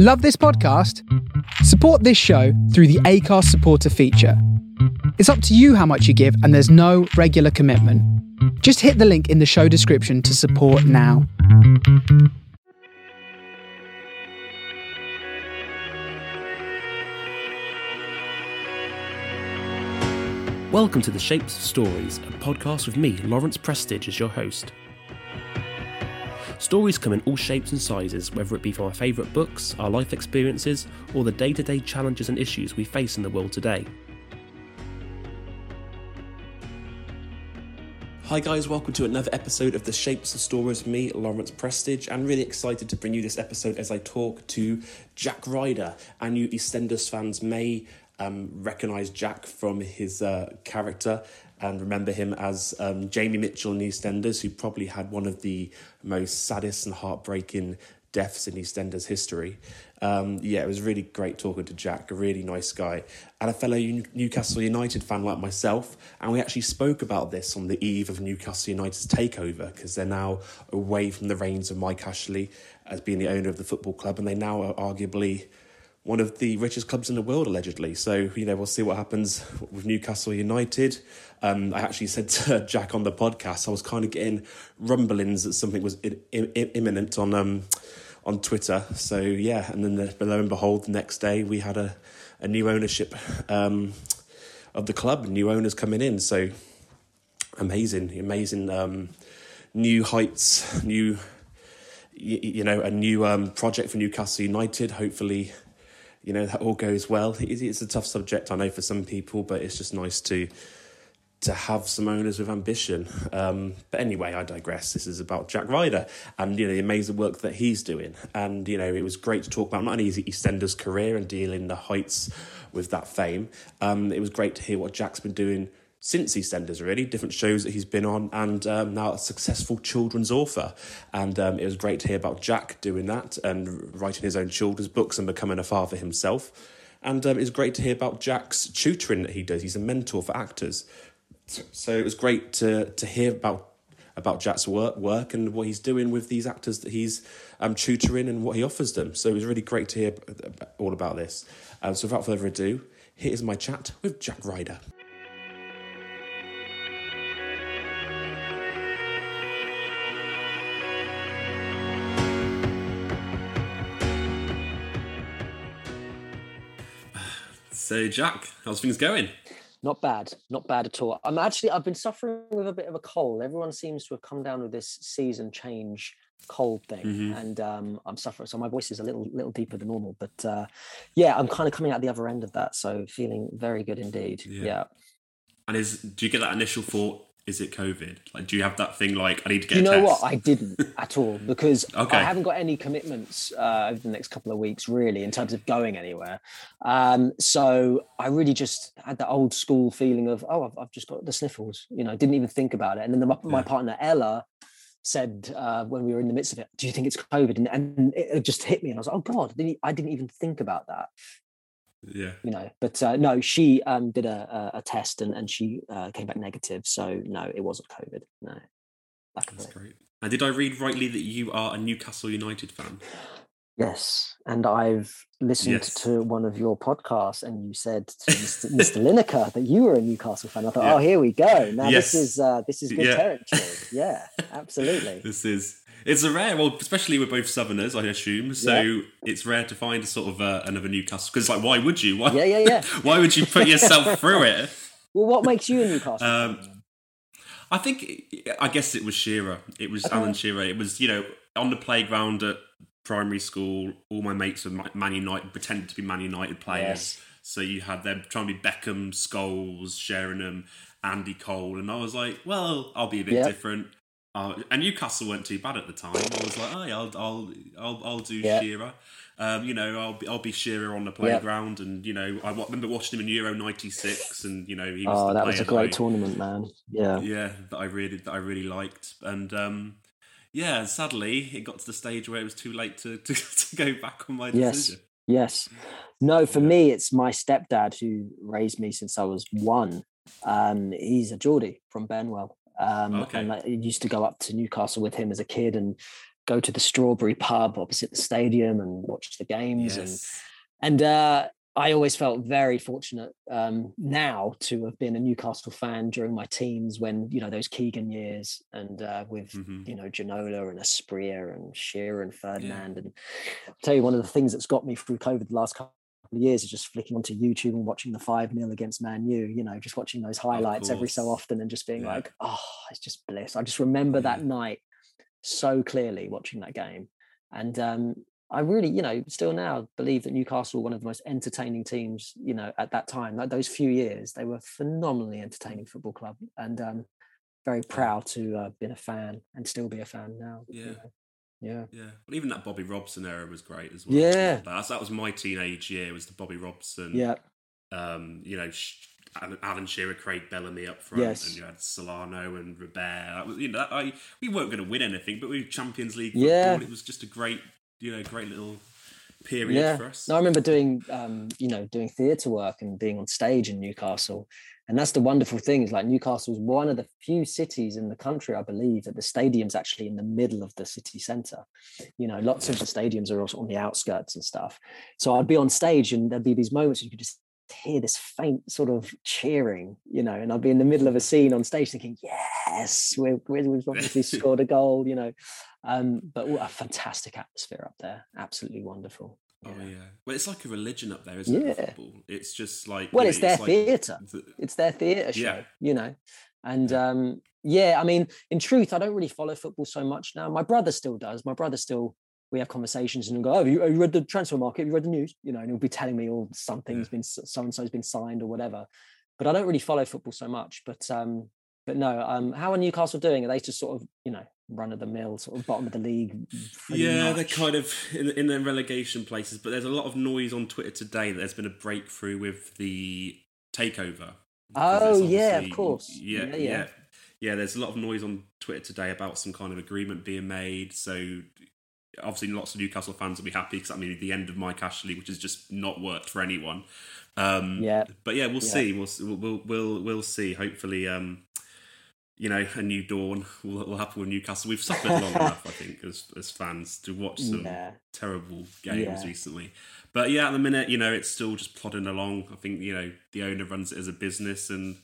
Love this podcast? Support this show through the Acast supporter feature. It's up to you how much you give, and there's no regular commitment. Just hit the link in the show description to support now. Welcome to the Shapes of Stories, a podcast with me, Lawrence Prestige, as your host. Stories come in all shapes and sizes, whether it be from our favourite books, our life experiences, or the day to day challenges and issues we face in the world today. Hi, guys, welcome to another episode of The Shapes of Stories me, Lawrence Prestige. I'm really excited to bring you this episode as I talk to Jack Ryder. And you EastEnders fans may um, recognise Jack from his uh, character and remember him as um, Jamie Mitchell in EastEnders, who probably had one of the most saddest and heartbreaking deaths in EastEnders history. Um, yeah, it was really great talking to Jack, a really nice guy, and a fellow Newcastle United fan like myself. And we actually spoke about this on the eve of Newcastle United's takeover because they're now away from the reins of Mike Ashley as being the owner of the football club, and they now are arguably one of the richest clubs in the world, allegedly. So, you know, we'll see what happens with Newcastle United. Um, I actually said to Jack on the podcast, I was kind of getting rumblings that something was imminent on um, on Twitter. So, yeah, and then the, lo and behold, the next day we had a, a new ownership um, of the club, new owners coming in. So, amazing, amazing um, new heights, new you, know, a new um, project for Newcastle United. Hopefully, you know that all goes well. It's a tough subject, I know, for some people, but it's just nice to to have some owners with ambition. Um, but anyway, I digress. This is about Jack Ryder and you know the amazing work that he's doing. And you know it was great to talk about not only his EastEnders career and dealing the heights with that fame. Um, it was great to hear what Jack's been doing since EastEnders, really, different shows that he's been on, and um, now a successful children's author. And um, it was great to hear about Jack doing that and writing his own children's books and becoming a father himself. And um, it was great to hear about Jack's tutoring that he does. He's a mentor for actors. So it was great to, to hear about about Jack's work, work and what he's doing with these actors that he's um, tutoring and what he offers them. So it was really great to hear all about this. Um, so without further ado, here is my chat with Jack Ryder. So, Jack, how's things going? Not bad, not bad at all. I'm actually, I've been suffering with a bit of a cold. Everyone seems to have come down with this season change cold thing, mm-hmm. and um, I'm suffering. So my voice is a little, little deeper than normal. But uh, yeah, I'm kind of coming out the other end of that. So feeling very good indeed. Yeah. yeah. And is do you get that initial thought? Is it COVID? Like, do you have that thing like I need to get? You know what? I didn't at all because okay. I haven't got any commitments uh, over the next couple of weeks, really, in terms of going anywhere. Um, so I really just had that old school feeling of, oh, I've, I've just got the sniffles. You know, didn't even think about it. And then the, my, yeah. my partner Ella said uh, when we were in the midst of it, "Do you think it's COVID?" And, and it just hit me, and I was like, "Oh God!" I didn't even think about that yeah you know but uh, no she um did a, a, a test and, and she uh, came back negative so no it wasn't covid no that's great and did i read rightly that you are a newcastle united fan yes and i've listened yes. to one of your podcasts and you said to mr, mr. lineker that you were a newcastle fan i thought yeah. oh here we go now yes. this is uh this is good yeah. territory yeah absolutely this is it's a rare, well, especially with both Southerners, I assume. So yeah. it's rare to find a sort of uh, another Newcastle because, like, why would you? Why, yeah, yeah, yeah. why would you put yourself through it? Well, what makes you a Newcastle? Um, I think, I guess it was Shearer. It was okay. Alan Shearer. It was, you know, on the playground at primary school. All my mates were Man United, pretended to be Man United players. Yes. So you had them trying to be Beckham, Scholes, Sheringham, Andy Cole, and I was like, well, I'll be a bit yep. different. Uh, and Newcastle weren't too bad at the time. I was like, oh, yeah, I'll, I'll, I'll, I'll do yeah. Shearer. Um, you know, I'll be, I'll be Shearer on the playground, yeah. and you know, I remember watching him in Euro '96, and you know, he was. Oh, that was a great I, tournament, man. Yeah, yeah, that I really, that I really liked, and um, yeah, sadly, it got to the stage where it was too late to to, to go back on my decision. Yes, yes. No, for me, it's my stepdad who raised me since I was one. Um, he's a Geordie from Benwell, um, okay. And I used to go up to Newcastle with him as a kid and go to the Strawberry Pub opposite the stadium and watch the games yes. and and uh, I always felt very fortunate um, now to have been a Newcastle fan during my teens when you know those Keegan years and uh, with mm-hmm. you know Ginola and Asprilla and Shearer and Ferdinand yeah. and I'll tell you one of the things that's got me through COVID the last couple of years is just flicking onto YouTube and watching the five 0 against Man U. You know, just watching those highlights every so often and just being yeah. like, oh, it's just bliss. I just remember yeah. that night so clearly watching that game. And um, I really, you know, still now believe that Newcastle were one of the most entertaining teams, you know, at that time. Like those few years, they were phenomenally entertaining football club, and um, very proud to uh, been a fan and still be a fan now. Yeah. You know? Yeah, yeah. Well, even that Bobby Robson era was great as well. Yeah, that, that was my teenage year. Was the Bobby Robson? Yeah. Um, you know, Alan Shearer, Craig Bellamy up front, yes. and you had Solano and Robert. You know, I, we weren't going to win anything, but we were Champions League. Football. Yeah, it was just a great you know, great little period yeah. for us. No, I remember doing, um, you know, doing theatre work and being on stage in Newcastle. And that's the wonderful thing is like Newcastle is one of the few cities in the country, I believe, that the stadium's actually in the middle of the city centre. You know, lots of the stadiums are also on the outskirts and stuff. So I'd be on stage and there'd be these moments you could just hear this faint sort of cheering, you know, and I'd be in the middle of a scene on stage thinking, yes, we have obviously scored a goal, you know. Um, but a fantastic atmosphere up there, absolutely wonderful. Oh yeah. Well, it's like a religion up there, isn't yeah. it? Football. It's just like well, it's, know, their it's theatre. The... It's their theatre show, yeah. you know. And yeah. um, yeah, I mean, in truth, I don't really follow football so much now. My brother still does. My brother still we have conversations and he'll go, oh, have you, have you read the transfer market? Have you read the news? You know, and he'll be telling me, all oh, something's yeah. been so and so's been signed or whatever. But I don't really follow football so much. But um, but no, um, how are Newcastle doing? Are they just sort of you know run of the mill, sort of bottom of the league? Yeah, much? they're kind of in, in their relegation places. But there's a lot of noise on Twitter today that there's been a breakthrough with the takeover. Oh yeah, of course. Yeah, yeah, yeah, yeah. There's a lot of noise on Twitter today about some kind of agreement being made. So obviously lots of Newcastle fans will be happy because I mean the end of Mike Ashley, which has just not worked for anyone. Um, yeah, but yeah, we'll yeah. see. We'll, we'll we'll we'll see. Hopefully, um, you know, a new dawn will, will happen with Newcastle. We've suffered long enough, I think, as as fans to watch some terrible games yeah. recently. But yeah, at the minute, you know, it's still just plodding along. I think you know the owner runs it as a business, and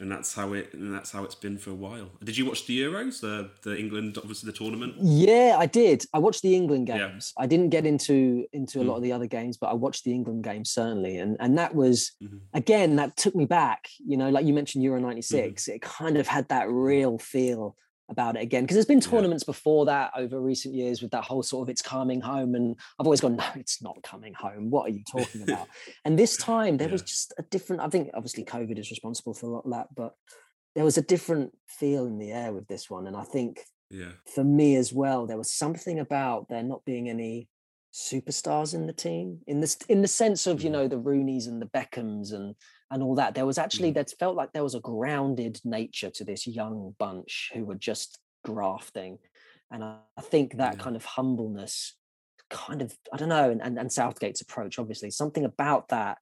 and that's how it and that's how it's been for a while. Did you watch the Euros, the the England obviously the tournament? Yeah, I did. I watched the England games. Yeah. I didn't get into into a mm. lot of the other games, but I watched the England games certainly, and and that was mm-hmm. again that took me back. You know, like you mentioned Euro '96, mm-hmm. it kind of had that real feel about it again because there's been tournaments yeah. before that over recent years with that whole sort of it's coming home and i've always gone no it's not coming home what are you talking about and this time there yeah. was just a different i think obviously covid is responsible for a lot of that but there was a different feel in the air with this one and i think yeah for me as well there was something about there not being any superstars in the team in this in the sense of you mm-hmm. know the roonies and the beckhams and and all that. There was actually mm. that felt like there was a grounded nature to this young bunch who were just grafting. And I, I think that yeah. kind of humbleness, kind of, I don't know, and, and, and Southgate's approach, obviously, something about that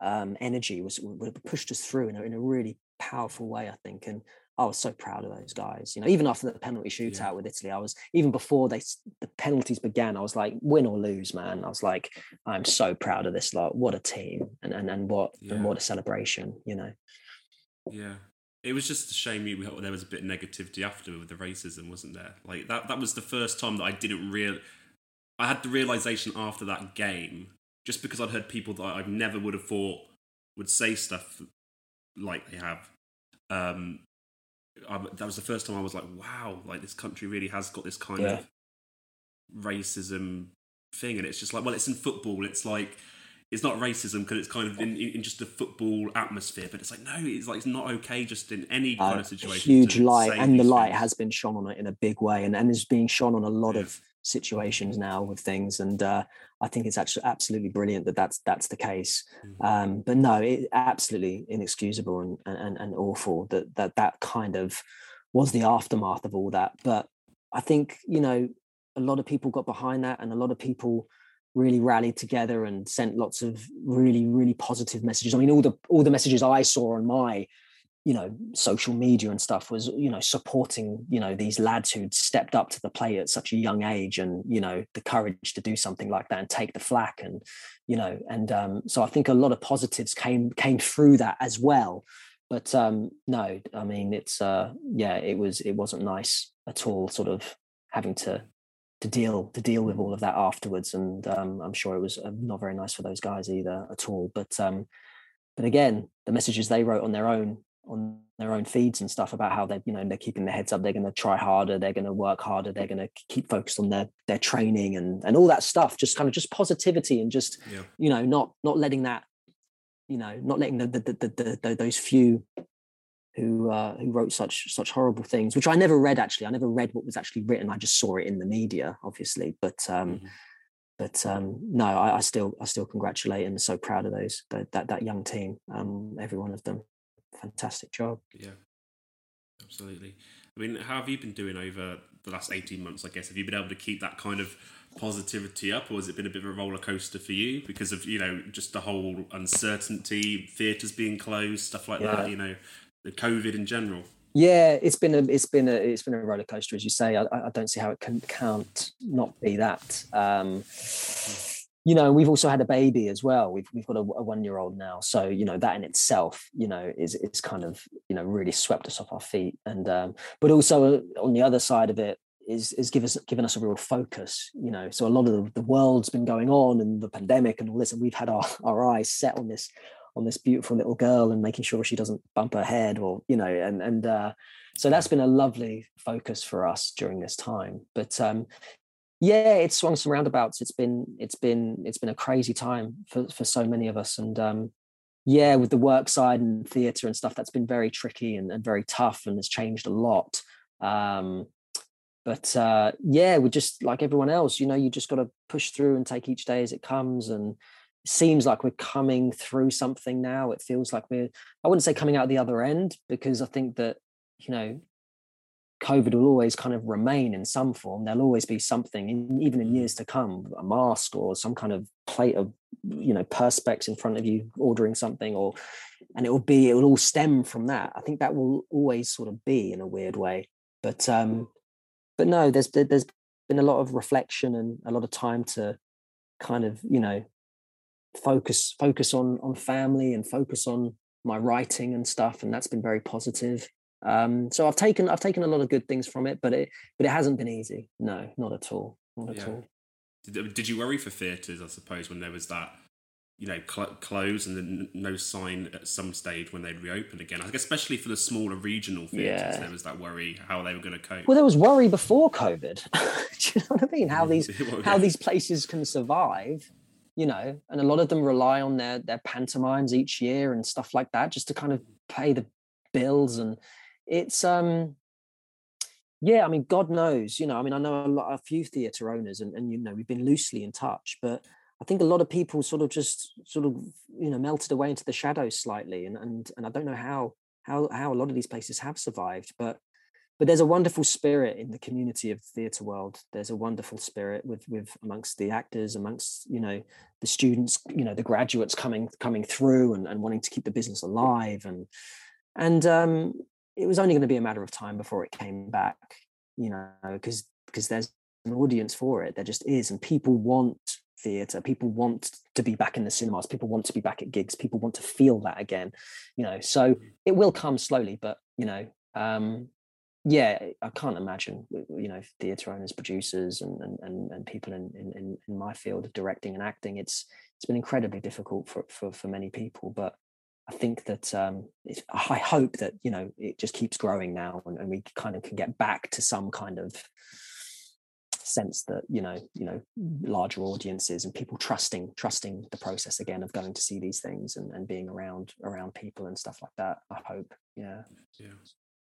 um, energy was, was pushed us through in a, in a really powerful way, I think. And I was so proud of those guys. You know, even after the penalty shootout yeah. with Italy, I was even before they the penalties began. I was like, win or lose, man. I was like, I'm so proud of this lot. What a team, and and and what yeah. and what a celebration. You know. Yeah, it was just a shame we, there was a bit of negativity after with the racism, wasn't there? Like that. That was the first time that I didn't real. I had the realization after that game, just because I'd heard people that I never would have thought would say stuff like they have. Um, I, that was the first time I was like, wow, like this country really has got this kind yeah. of racism thing, and it's just like, well, it's in football. It's like it's not racism because it's kind of in, in, just a football atmosphere, but it's like no, it's like it's not okay just in any kind uh, of situation. Huge light, and the light has been shone on it in a big way, and and is being shone on a lot yeah. of situations now with things, and uh, I think it's actually absolutely brilliant that that's that's the case. Mm-hmm. Um, but no, it absolutely inexcusable and, and and awful that that that kind of was the aftermath of all that. But I think you know a lot of people got behind that, and a lot of people really rallied together and sent lots of really really positive messages. I mean, all the all the messages I saw on my you know social media and stuff was you know supporting you know these lads who'd stepped up to the plate at such a young age and you know the courage to do something like that and take the flack and you know and um, so i think a lot of positives came came through that as well. But um no i mean it's uh yeah it was it wasn't nice at all sort of having to to deal to deal with all of that afterwards. And um i'm sure it was uh, not very nice for those guys either at all. But um but again the messages they wrote on their own on their own feeds and stuff about how they you know they're keeping their heads up they're going to try harder they're going to work harder they're going to keep focused on their their training and and all that stuff just kind of just positivity and just yeah. you know not not letting that you know not letting the, the, the, the, the those few who uh, who wrote such such horrible things which i never read actually i never read what was actually written i just saw it in the media obviously but um mm-hmm. but um no I, I, still i still congratulate and so proud of those that that, that young team um every one of them fantastic job. Yeah, absolutely. I mean, how have you been doing over the last 18 months, I guess? Have you been able to keep that kind of positivity up, or has it been a bit of a roller coaster for you because of, you know, just the whole uncertainty, theatres being closed, stuff like yeah. that, you know, the COVID in general? Yeah, it's been a it's been a it's been a roller coaster, as you say. I, I don't see how it can can't not be that. Um, hmm you know, we've also had a baby as well. We've we've got a, a one year old now, so you know that in itself, you know, is is kind of you know really swept us off our feet. And um, but also uh, on the other side of it is is give us given us a real focus. You know, so a lot of the, the world's been going on and the pandemic and all this, and we've had our our eyes set on this on this beautiful little girl and making sure she doesn't bump her head or you know and and uh, so that's been a lovely focus for us during this time but um, yeah it's swung some roundabouts. It's been it's been it's been a crazy time for for so many of us. And um yeah with the work side and theater and stuff that's been very tricky and, and very tough and has changed a lot. Um but uh yeah we're just like everyone else you know you just got to push through and take each day as it comes. And it seems like we're coming through something now. It feels like we're i wouldn't say coming out the other end because i think that you know COVID will always kind of remain in some form. There'll always be something, in, even in years to come, a mask or some kind of plate of, you know, perspex in front of you ordering something, or, and it will be, it will all stem from that. I think that will always sort of be in a weird way. But, um, but no, there's there's been a lot of reflection and a lot of time to kind of, you know, focus focus on on family and focus on my writing and stuff, and that's been very positive. Um, so I've taken I've taken a lot of good things from it, but it but it hasn't been easy. No, not at all. Not yeah. at all. Did, did you worry for theatres? I suppose when there was that, you know, cl- close and then no sign at some stage when they'd reopen again. I guess especially for the smaller regional theatres, yeah. there was that worry how they were going to cope. Well, there was worry before COVID. Do you know what I mean? How these how these places can survive you know and a lot of them rely on their their pantomimes each year and stuff like that just to kind of pay the bills and it's um yeah i mean god knows you know i mean i know a lot a few theatre owners and, and you know we've been loosely in touch but i think a lot of people sort of just sort of you know melted away into the shadows slightly and and, and i don't know how how how a lot of these places have survived but but there's a wonderful spirit in the community of the theatre world. There's a wonderful spirit with with amongst the actors amongst you know the students you know the graduates coming coming through and, and wanting to keep the business alive and and um it was only going to be a matter of time before it came back, you know, because because there's an audience for it. There just is, and people want theatre. People want to be back in the cinemas. People want to be back at gigs. People want to feel that again, you know. So mm-hmm. it will come slowly, but you know, um, yeah, I can't imagine, you know, theatre owners, producers, and and and people in, in in my field of directing and acting. It's it's been incredibly difficult for for for many people, but I think that um, I hope that you know it just keeps growing now, and, and, we kind of can get back to some kind of sense that you know you know larger audiences and people trusting trusting the process again of going to see these things and, and being around around people and stuff like that. I hope, yeah. Yeah.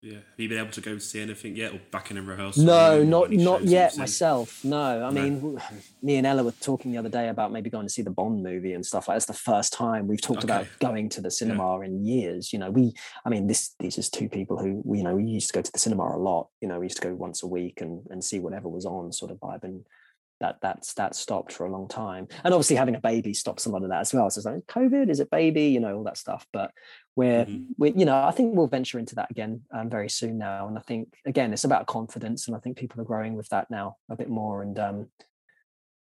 Yeah. Have you been able to go see anything yet or back in a rehearsal? No, not not yet myself. No. I no. mean me and Ella were talking the other day about maybe going to see the Bond movie and stuff like that's the first time we've talked okay. about going to the cinema yeah. in years. You know, we I mean this these is two people who you know, we used to go to the cinema a lot. You know, we used to go once a week and and see whatever was on sort of vibe and that that's that stopped for a long time. And obviously having a baby stops a lot of that as well. So it's like COVID, is it baby? You know, all that stuff. But we're mm-hmm. we you know, I think we'll venture into that again um, very soon now. And I think again, it's about confidence, and I think people are growing with that now a bit more. And um,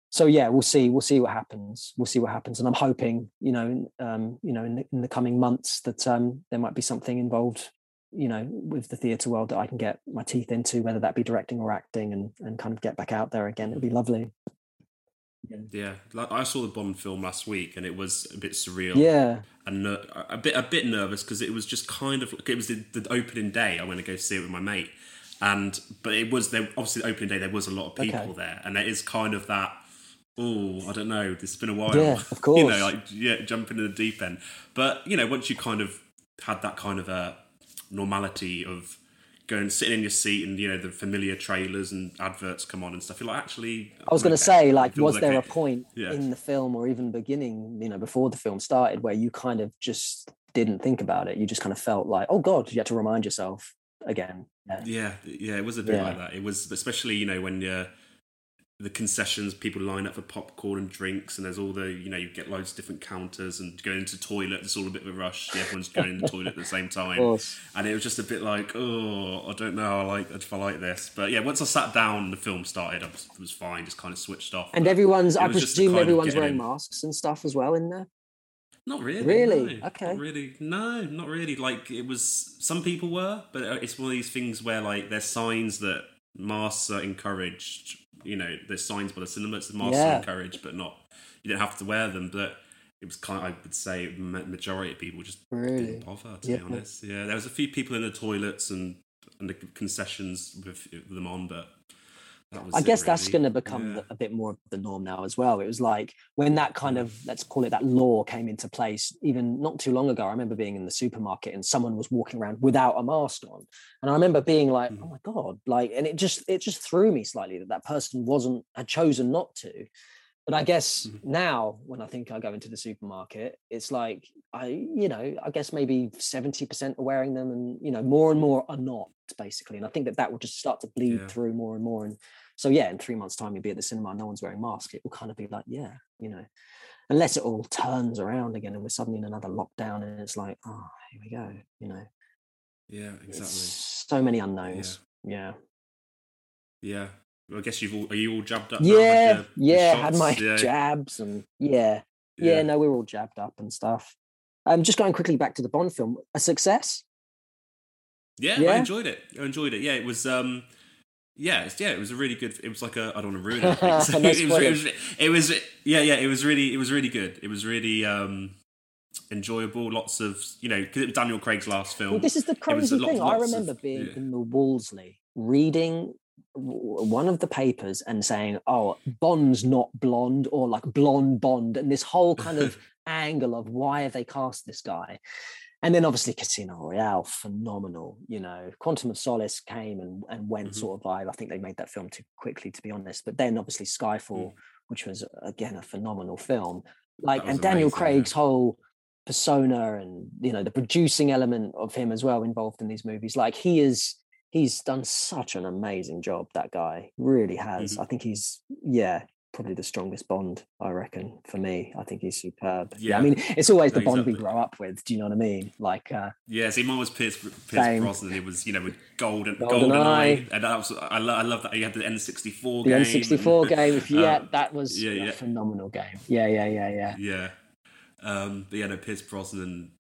so yeah, we'll see. We'll see what happens. We'll see what happens. And I'm hoping, you know, um, you know, in the, in the coming months that um, there might be something involved you know with the theatre world that I can get my teeth into, whether that be directing or acting, and and kind of get back out there again. It'd be lovely. Yeah. yeah, like I saw the Bond film last week, and it was a bit surreal. Yeah, and ner- a bit a bit nervous because it was just kind of it was the, the, opening day. I went to go see it with my mate, and but it was there. Obviously, the opening day there was a lot of people okay. there, and it is kind of that. Oh, I don't know. This has been a while. Yeah, of course. you know, like yeah, jumping in the deep end. But you know, once you kind of had that kind of a normality of going sitting in your seat and you know the familiar trailers and adverts come on and stuff. You're like, actually, I was going to say, like, was there a point yeah. in the film or even beginning, you know, before the film started, where you kind of just didn't think about it? You just kind of felt like, oh God, you had to remind yourself again. Yeah, yeah, yeah it was a bit yeah. like that. It was especially you know when you're the concessions, people line up for popcorn and drinks, and there's all the you know you get loads of different counters and going into toilet. It's all a bit of a rush. Everyone's going in the toilet at the same time, and it was just a bit like, oh, I don't know, I like if I like this, but yeah, once I sat down, the film started. I was, it was fine, just kind of switched off. And everyone's, I presume, everyone's wearing in. masks and stuff as well in there. Not really. Really? No, okay. really? No, not really. Like it was. Some people were, but uh, it's one of these things where like there's signs that masks are encouraged you know, there's signs by the cinema that masks yeah. are encouraged, but not you didn't have to wear them. But it was kind of, I would say, majority of people just really? didn't bother. To yeah. be honest, yeah, there was a few people in the toilets and and the concessions with, with them on, but I guess really. that's going to become yeah. a bit more of the norm now as well. It was like when that kind of let's call it that law came into place, even not too long ago. I remember being in the supermarket and someone was walking around without a mask on, and I remember being like, mm. "Oh my god!" Like, and it just it just threw me slightly that that person wasn't had chosen not to. But I guess mm. now when I think I go into the supermarket, it's like I, you know, I guess maybe seventy percent are wearing them, and you know, more and more are not basically. And I think that that will just start to bleed yeah. through more and more and so yeah, in three months' time, you'll be at the cinema, no one's wearing masks. It will kind of be like, yeah, you know, unless it all turns around again and we're suddenly in another lockdown and it's like, oh, here we go, you know. Yeah, exactly. It's so many unknowns. Yeah. Yeah. Well, I guess you've all are you all jabbed up? Yeah, your, yeah. Your had my yeah. jabs and yeah. yeah, yeah. No, we are all jabbed up and stuff. Um, just going quickly back to the Bond film, a success. Yeah, yeah, I enjoyed it. I enjoyed it. Yeah, it was. um yeah, yeah, it was a really good. It was like a I don't want to ruin it. it, was, it, was, it, was, yeah, yeah, it was really, it was really good. It was really um enjoyable. Lots of you know, because it was Daniel Craig's last film. Well, this is the crazy thing. I remember of, being yeah. in the Wolseley reading one of the papers and saying, "Oh, Bond's not blonde," or like "blonde Bond," and this whole kind of angle of why have they cast this guy? And then obviously Casino Royale, phenomenal. You know, Quantum of Solace came and, and went mm-hmm. sort of vibe. I think they made that film too quickly, to be honest. But then obviously Skyfall, mm. which was again a phenomenal film. Like and Daniel amazing, Craig's yeah. whole persona and you know the producing element of him as well involved in these movies. Like he is he's done such an amazing job. That guy really has. Mm-hmm. I think he's yeah probably the strongest Bond, I reckon, for me. I think he's superb. Yeah, I mean, it's always no, the Bond we grow up with. Do you know what I mean? Like, uh, yeah, see, mine was Pierce, Pierce Brosnan. It was, you know, with Golden, Golden, Golden Eye. And that was, I, lo- I love that. You had the N64 the game. The N64 game. If you, uh, yeah, that was yeah, yeah. a phenomenal game. Yeah, yeah, yeah, yeah. Yeah. Um, but yeah, no, Pierce Brosnan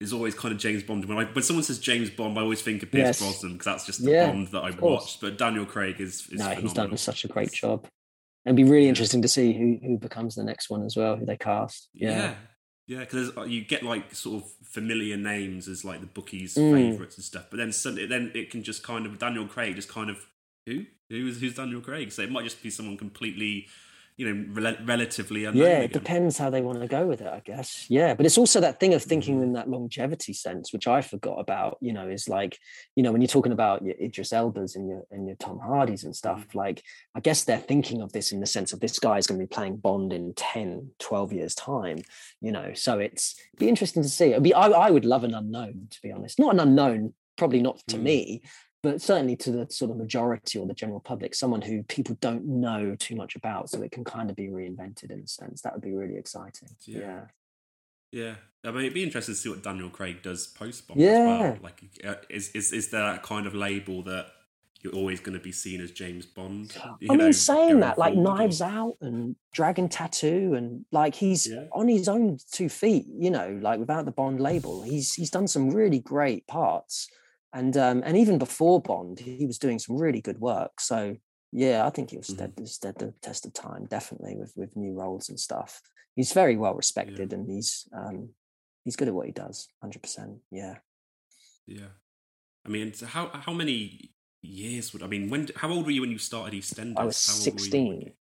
is always kind of James Bond. When I, when someone says James Bond, I always think of Pierce yes. Brosnan because that's just the yeah, Bond that I've watched. But Daniel Craig is, is no, phenomenal. he's done such a great job and be really interesting to see who who becomes the next one as well, who they cast. Yeah. Yeah, because yeah, you get like sort of familiar names as like the bookies' mm. favorites and stuff, but then suddenly, then it can just kind of Daniel Craig just kind of who who is who's Daniel Craig? So it might just be someone completely you know rel- relatively unknown. Yeah, it depends how they want to go with it, I guess. Yeah, but it's also that thing of thinking mm-hmm. in that longevity sense, which I forgot about. You know, is like you know when you're talking about your Idris Elba's and your and your Tom Hardys and stuff. Mm-hmm. Like, I guess they're thinking of this in the sense of this guy is going to be playing Bond in 10, 12 years time. You know, so it's be interesting to see. It'd be I, I would love an unknown to be honest, not an unknown, probably not to mm. me, but certainly to the sort of majority or the general public, someone who people don't know too much about, so it can kind of be reinvented in a sense. That would be really exciting. Yeah. Yeah. yeah. I mean, it'd be interesting to see what Daniel Craig does post Bond yeah. as well. Like, uh, is, is is there that kind of label that you're always going to be seen as James Bond? I mean, saying that, like Knives or... Out and Dragon Tattoo, and like he's yeah. on his own two feet, you know, like without the Bond label. He's he's done some really great parts and um, and even before Bond, he was doing some really good work. So yeah, I think he was mm-hmm. stood, the test of time, definitely with with new roles and stuff. He's very well respected, yeah. and he's um, he's good at what he does. Hundred percent, yeah. Yeah, I mean, how how many years would I mean? When how old were you when you started EastEnders? I was sixteen.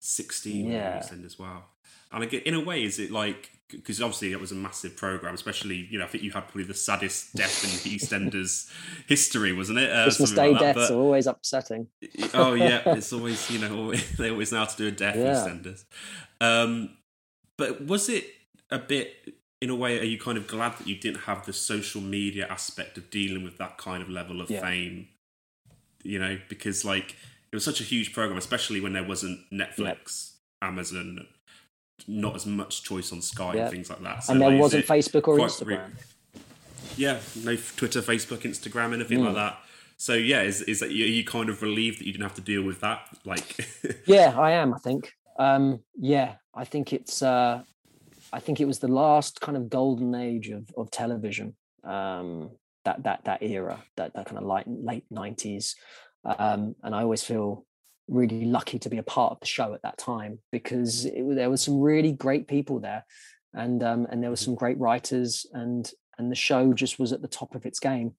Sixteen. Yeah. EastEnders. Wow. And again, in a way, is it like because obviously it was a massive program, especially you know I think you had probably the saddest death in EastEnders history, wasn't it? Uh, Christmas Day like deaths but, are always upsetting. oh yeah, it's always you know always, they always know how to do a death yeah. EastEnders. Um, but was it a bit in a way? Are you kind of glad that you didn't have the social media aspect of dealing with that kind of level of yeah. fame? You know, because like it was such a huge program, especially when there wasn't Netflix, yep. Amazon not as much choice on Sky and things like that. So and there like, wasn't Facebook or Instagram. Re- yeah, no Twitter, Facebook, Instagram, anything mm. like that. So yeah, is is that you, are you kind of relieved that you didn't have to deal with that? Like, yeah, I am. I think. Um, yeah, I think it's. Uh, I think it was the last kind of golden age of of television. Um, that that that era, that that kind of late late nineties, um, and I always feel really lucky to be a part of the show at that time because it, there was some really great people there and um, and there were some great writers and and the show just was at the top of its game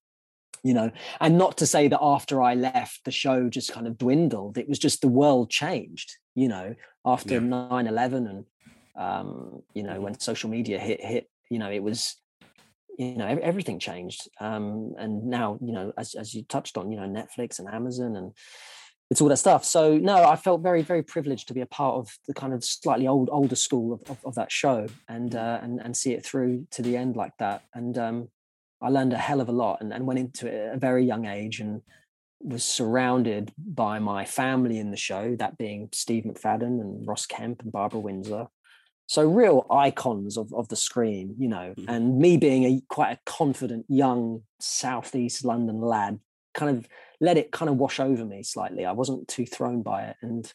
you know. And not to say that after i left the show just kind of dwindled it was just the world changed you know after yeah. 9-11 and um, you know when social media hit hit you know it was you know everything changed um, and now you know as, as you touched on you know netflix and amazon and it's all that stuff. So no, I felt very, very privileged to be a part of the kind of slightly old, older school of, of, of that show and, uh, and, and see it through to the end like that. And um, I learned a hell of a lot and, and went into it at a very young age and was surrounded by my family in the show, that being Steve McFadden and Ross Kemp and Barbara Windsor. So real icons of, of the screen, you know, mm-hmm. and me being a quite a confident young Southeast London lad, kind of let it kind of wash over me slightly. I wasn't too thrown by it and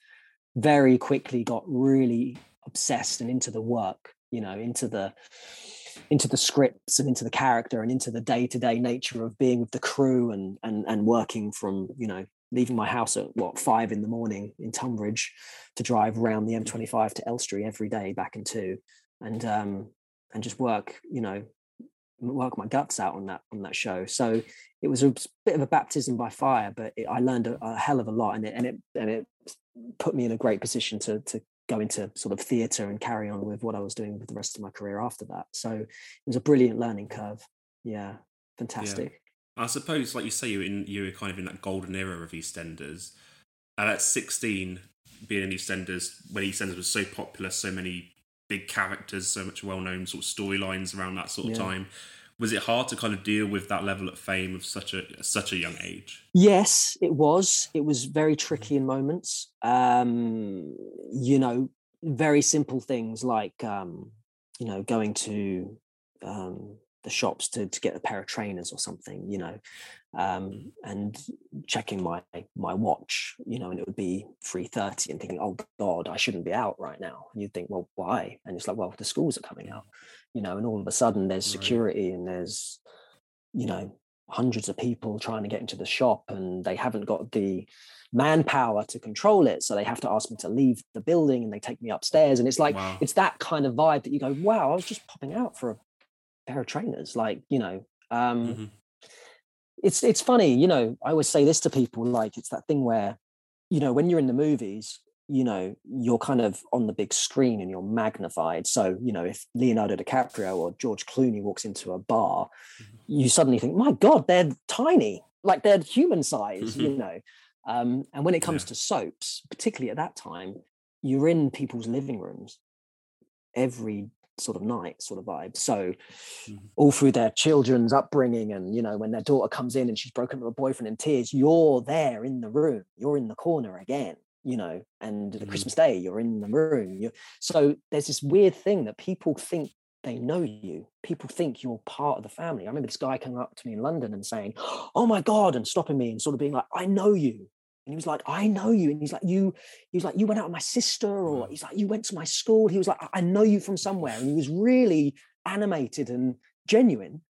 very quickly got really obsessed and into the work, you know, into the into the scripts and into the character and into the day-to-day nature of being with the crew and and and working from, you know, leaving my house at what five in the morning in Tunbridge to drive around the M25 to Elstree every day back and two and um and just work, you know, work my guts out on that on that show. So it was a bit of a baptism by fire, but it, I learned a, a, hell of a lot, and it and it and it put me in a great position to to go into sort of theatre and carry on with what I was doing with the rest of my career after that. So it was a brilliant learning curve. Yeah, fantastic. Yeah. I suppose, like you say, you in you were kind of in that golden era of EastEnders, and at sixteen, being in EastEnders when EastEnders was so popular, so many big characters, so much well known sort of storylines around that sort of yeah. time. Was it hard to kind of deal with that level of fame of such a such a young age? Yes it was. It was very tricky in moments. Um you know very simple things like um you know going to um the shops to, to get a pair of trainers or something you know um and checking my my watch you know and it would be 3.30 and thinking oh god i shouldn't be out right now and you'd think well why and it's like well the schools are coming out you know, and all of a sudden there's security and there's, you know, hundreds of people trying to get into the shop and they haven't got the manpower to control it. So they have to ask me to leave the building and they take me upstairs. And it's like, wow. it's that kind of vibe that you go, wow, I was just popping out for a pair of trainers. Like, you know, um, mm-hmm. It's, it's funny, you know, I always say this to people, like it's that thing where, you know, when you're in the movies, you know you're kind of on the big screen and you're magnified so you know if leonardo dicaprio or george clooney walks into a bar mm-hmm. you suddenly think my god they're tiny like they're human size mm-hmm. you know um, and when it comes yeah. to soaps particularly at that time you're in people's living rooms every sort of night sort of vibe. So mm-hmm. all through their children's upbringing and you know when their daughter comes in and she's broken up with a boyfriend in tears you're there in the room. You're in the corner again you know and the mm-hmm. christmas day you're in the room. You so there's this weird thing that people think they know you. People think you're part of the family. I remember this guy coming up to me in london and saying oh my god and stopping me and sort of being like i know you and he was like, I know you. And he's like, you, he was like, you went out with my sister, or mm. he's like, you went to my school. He was like, I know you from somewhere. And he was really animated and genuine.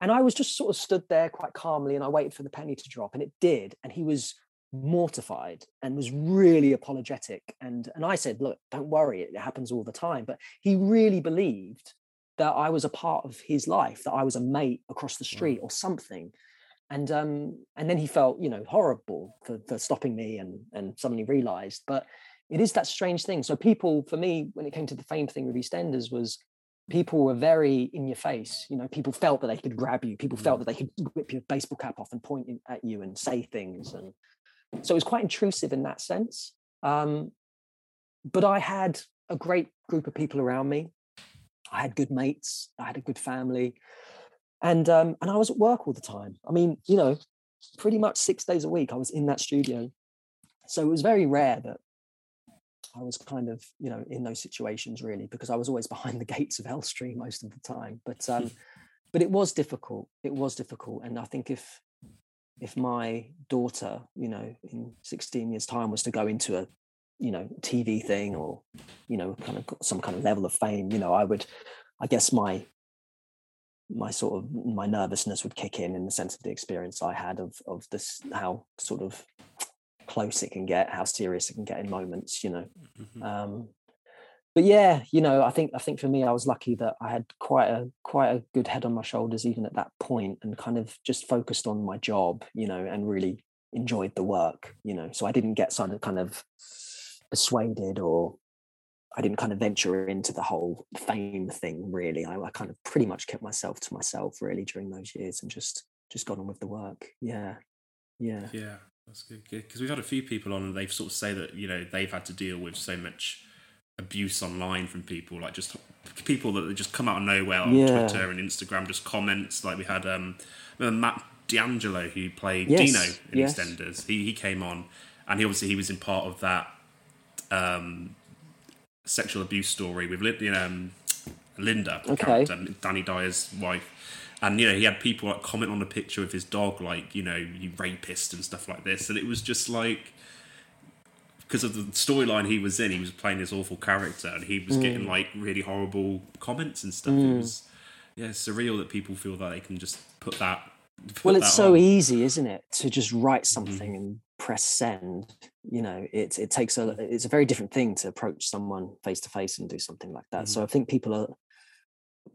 And I was just sort of stood there quite calmly and I waited for the penny to drop and it did. And he was mortified and was really apologetic. And, and I said, look, don't worry, it happens all the time. But he really believed that I was a part of his life, that I was a mate across the street or something and um and then he felt you know horrible for, for stopping me and and suddenly realized but it is that strange thing so people for me when it came to the fame thing with eastenders was people were very in your face you know people felt that they could grab you people felt mm. that they could whip your baseball cap off and point at you and say things and so it was quite intrusive in that sense um but i had a great group of people around me i had good mates i had a good family and um, and I was at work all the time. I mean, you know, pretty much six days a week I was in that studio. So it was very rare that I was kind of you know in those situations really because I was always behind the gates of Elstree most of the time. But um, but it was difficult. It was difficult, and I think if if my daughter, you know, in 16 years' time was to go into a you know TV thing or you know kind of got some kind of level of fame, you know, I would I guess my my sort of my nervousness would kick in in the sense of the experience I had of of this how sort of close it can get, how serious it can get in moments, you know. Mm-hmm. Um, but yeah, you know, I think I think for me, I was lucky that I had quite a quite a good head on my shoulders even at that point, and kind of just focused on my job, you know, and really enjoyed the work, you know. So I didn't get sort of kind of persuaded or I didn't kind of venture into the whole fame thing really. I, I, kind of pretty much kept myself to myself really during those years and just just got on with the work. Yeah, yeah, yeah. That's good because we've had a few people on and they've sort of say that you know they've had to deal with so much abuse online from people like just people that just come out of nowhere on yeah. Twitter and Instagram just comments like we had um Matt Di Angelo who played yes. Deano in yes. EastEnders he he came on and he obviously he was in part of that um sexual abuse story with um, Linda, okay. Danny Dyer's wife. And you know, he had people like comment on the picture of his dog, like you know, you rapist and stuff like this. And it was just like because of the storyline he was in, he was playing this awful character, and he was mm. getting like really horrible comments and stuff. Mm. It was yeah, surreal that people feel that they can just put that. Put well, it's so on. easy, isn't it, to just write mm-hmm. something mm. and press send you know it it takes a it's a very different thing to approach someone face to face and do something like that mm-hmm. so i think people are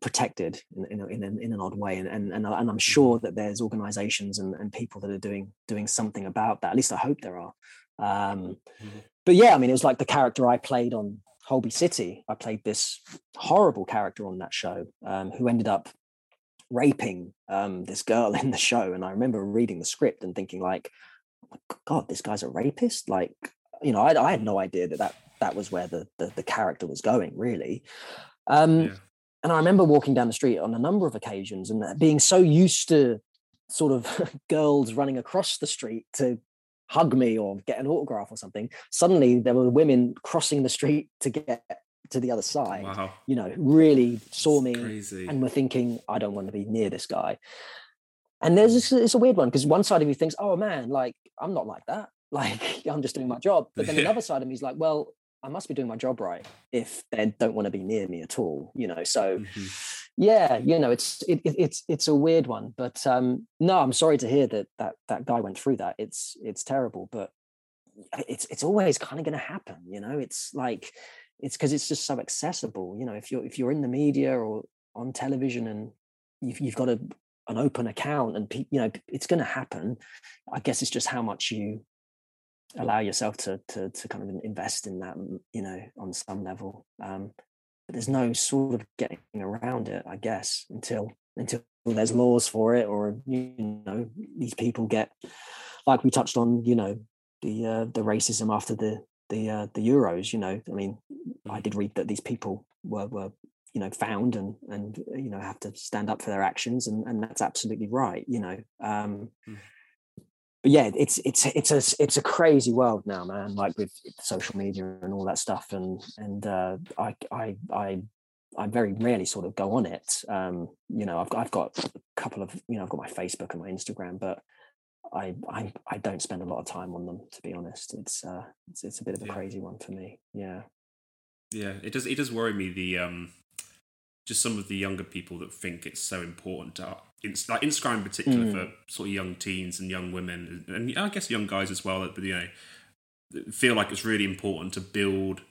protected in in, in, an, in an odd way and, and and and i'm sure mm-hmm. that there's organizations and, and people that are doing doing something about that at least i hope there are um, mm-hmm. but yeah i mean it was like the character i played on holby city i played this horrible character on that show um, who ended up raping um, this girl in the show and i remember reading the script and thinking like God, this guy's a rapist. Like, you know, I, I had no idea that, that that was where the, the, the character was going, really. Um, yeah. And I remember walking down the street on a number of occasions and being so used to sort of girls running across the street to hug me or get an autograph or something. Suddenly, there were women crossing the street to get to the other side. Wow. You know, really saw me and were thinking, I don't want to be near this guy. And there's this, it's a weird one because one side of you thinks, oh man, like I'm not like that. Like I'm just doing my job. But then yeah. another side of me is like, well, I must be doing my job right if they don't want to be near me at all. You know, so mm-hmm. yeah, you know, it's it, it, it's it's a weird one. But um, no, I'm sorry to hear that that that guy went through that. It's it's terrible, but it's it's always kind of going to happen. You know, it's like it's because it's just so accessible. You know, if you're if you're in the media or on television and you've, you've got a an open account and you know it's going to happen. I guess it's just how much you allow yourself to to to kind of invest in that you know on some level. Um but there's no sort of getting around it i guess until until there's laws for it or you know these people get like we touched on you know the uh, the racism after the the uh, the euros you know. I mean i mm. did read that these people were were you know found and and you know have to stand up for their actions and and that's absolutely right you know um mm. but yeah it's it's it's a it's a crazy world now man like with social media and all that stuff and and uh i i i I very rarely sort of go on it. Um, you know, I've I've got a couple of you know I've got my Facebook and my Instagram, but I I I don't spend a lot of time on them to be honest. It's uh it's it's a bit of a yeah. crazy one for me. Yeah. Yeah, it does it does worry me the um just some of the younger people that think it's so important to like Instagram in particular mm. for sort of young teens and young women and I guess young guys as well. But you know, feel like it's really important to build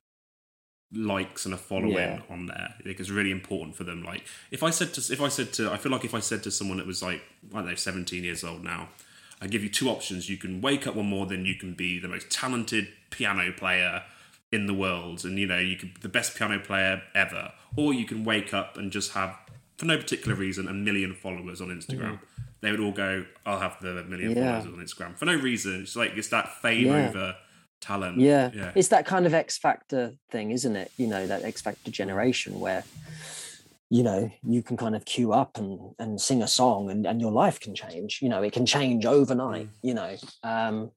likes and a following yeah. on there. Think it's really important for them. Like if I said to if I said to I feel like if I said to someone that was like I don't know 17 years old now, I give you two options. You can wake up one more, then you can be the most talented piano player in the world, and you know you could be the best piano player ever, or you can wake up and just have, for no particular reason, a million followers on Instagram. Mm. They would all go, "I'll have the million yeah. followers on Instagram for no reason." It's like it's that fame yeah. over talent. Yeah. yeah, it's that kind of X Factor thing, isn't it? You know, that X Factor generation where you know you can kind of queue up and and sing a song and, and your life can change you know it can change overnight mm. you know um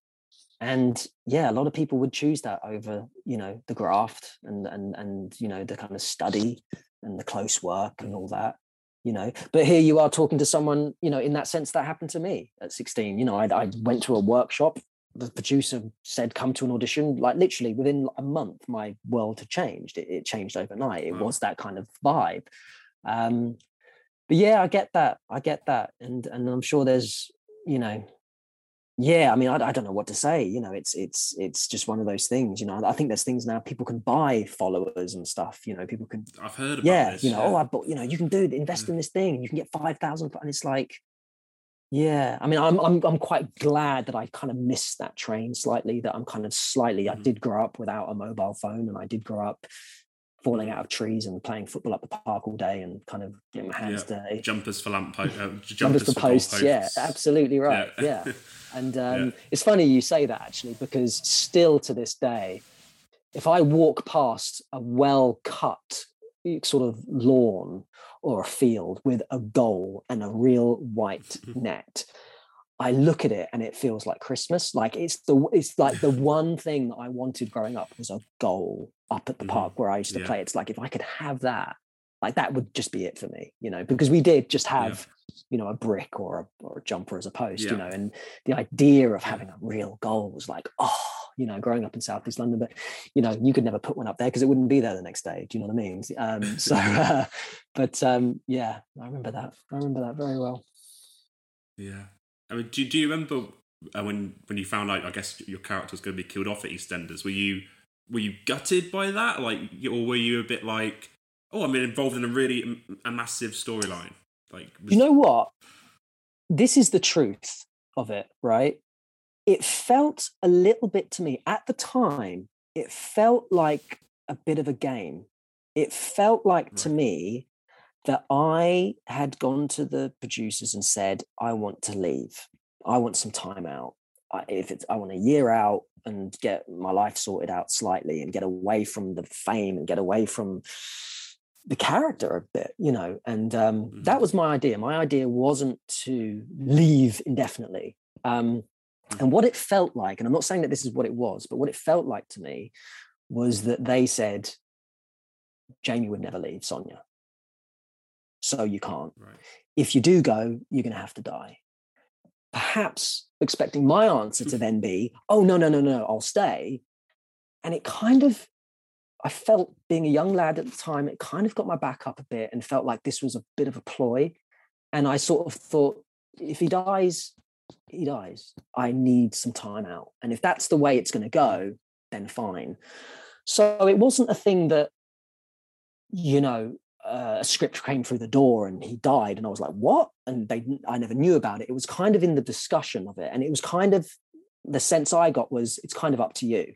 and yeah a lot of people would choose that over you know the graft and and and you know the kind of study and the close work and all that you know. But here you are talking to someone you know in that sense that happened to me at 16 you know i, I went to a workshop the producer said come to an audition. Like literally within a month my world had changed. It, it changed overnight. It wow. was that kind of vibe. Um but yeah i get that. I get that. And and i'm sure there's you know yeah i mean I, I, don't know what to say you know it's it's it's just one of those things you know i think there's things now people can buy followers and stuff you know people can i've heard about yeah this, you know yeah. oh i bought you know you can do invest mm. in this thing you can get 5000 and it's like yeah i mean I'm, I'm i'm quite glad that i kind of missed that train slightly that i'm kind of slightly mm. i did grow up without a mobile phone and i did grow up falling out of trees and playing football up the park all day and kind of getting my hands yeah. dirty. Jumpers for lamp posts. Uh, jumpers, jumpers, for posts. posts. Yeah, absolutely right. Yeah. yeah. And um, yeah. it's funny you say that actually, because still to this day, if I walk past a well cut sort of lawn or a field with a goal and a real white net, I look at it and it feels like Christmas. Like it's the it's like the one thing that I wanted growing up was a goal up at the mm-hmm. park where I used to yeah. play. It's like if I could have that, like that would just be it for me, you know, because we did just have, yeah. you know, a brick or a or a jumper as a post, yeah. you know, and the idea of having a real goal was like, oh, you know, growing up in Southeast London, but you know, you could never put one up there because it wouldn't be there the next day. Do you know what I mean? Um, so, uh, but um, yeah, I remember that. I remember that very well. Yeah, I mean, do, do you remember uh, when when you found out? I guess your character was going to be killed off at EastEnders. Were you were you gutted by that, like, or were you a bit like, oh, I'm involved in a really a massive storyline? Like, was... you know what? This is the truth of it, right? It felt a little bit to me at the time. It felt like a bit of a game. It felt like right. to me that I had gone to the producers and said, I want to leave. I want some time out. I, if it's, I want a year out and get my life sorted out slightly and get away from the fame and get away from the character a bit, you know. And um, mm-hmm. that was my idea. My idea wasn't to leave indefinitely. Um, and mm-hmm. what it felt like, and I'm not saying that this is what it was, but what it felt like to me was that they said, Jamie would never leave Sonia so you can't. Right. If you do go, you're going to have to die. Perhaps expecting my answer to then be, oh, no, no, no, no, I'll stay. And it kind of, I felt being a young lad at the time, it kind of got my back up a bit and felt like this was a bit of a ploy. And I sort of thought, if he dies, he dies. I need some time out. And if that's the way it's going to go, then fine. So it wasn't a thing that, you know, uh, a script came through the door and he died and i was like what? And they i never knew about it. It was kind of in the discussion of it and it was kind of the sense i got was it's kind of up to you.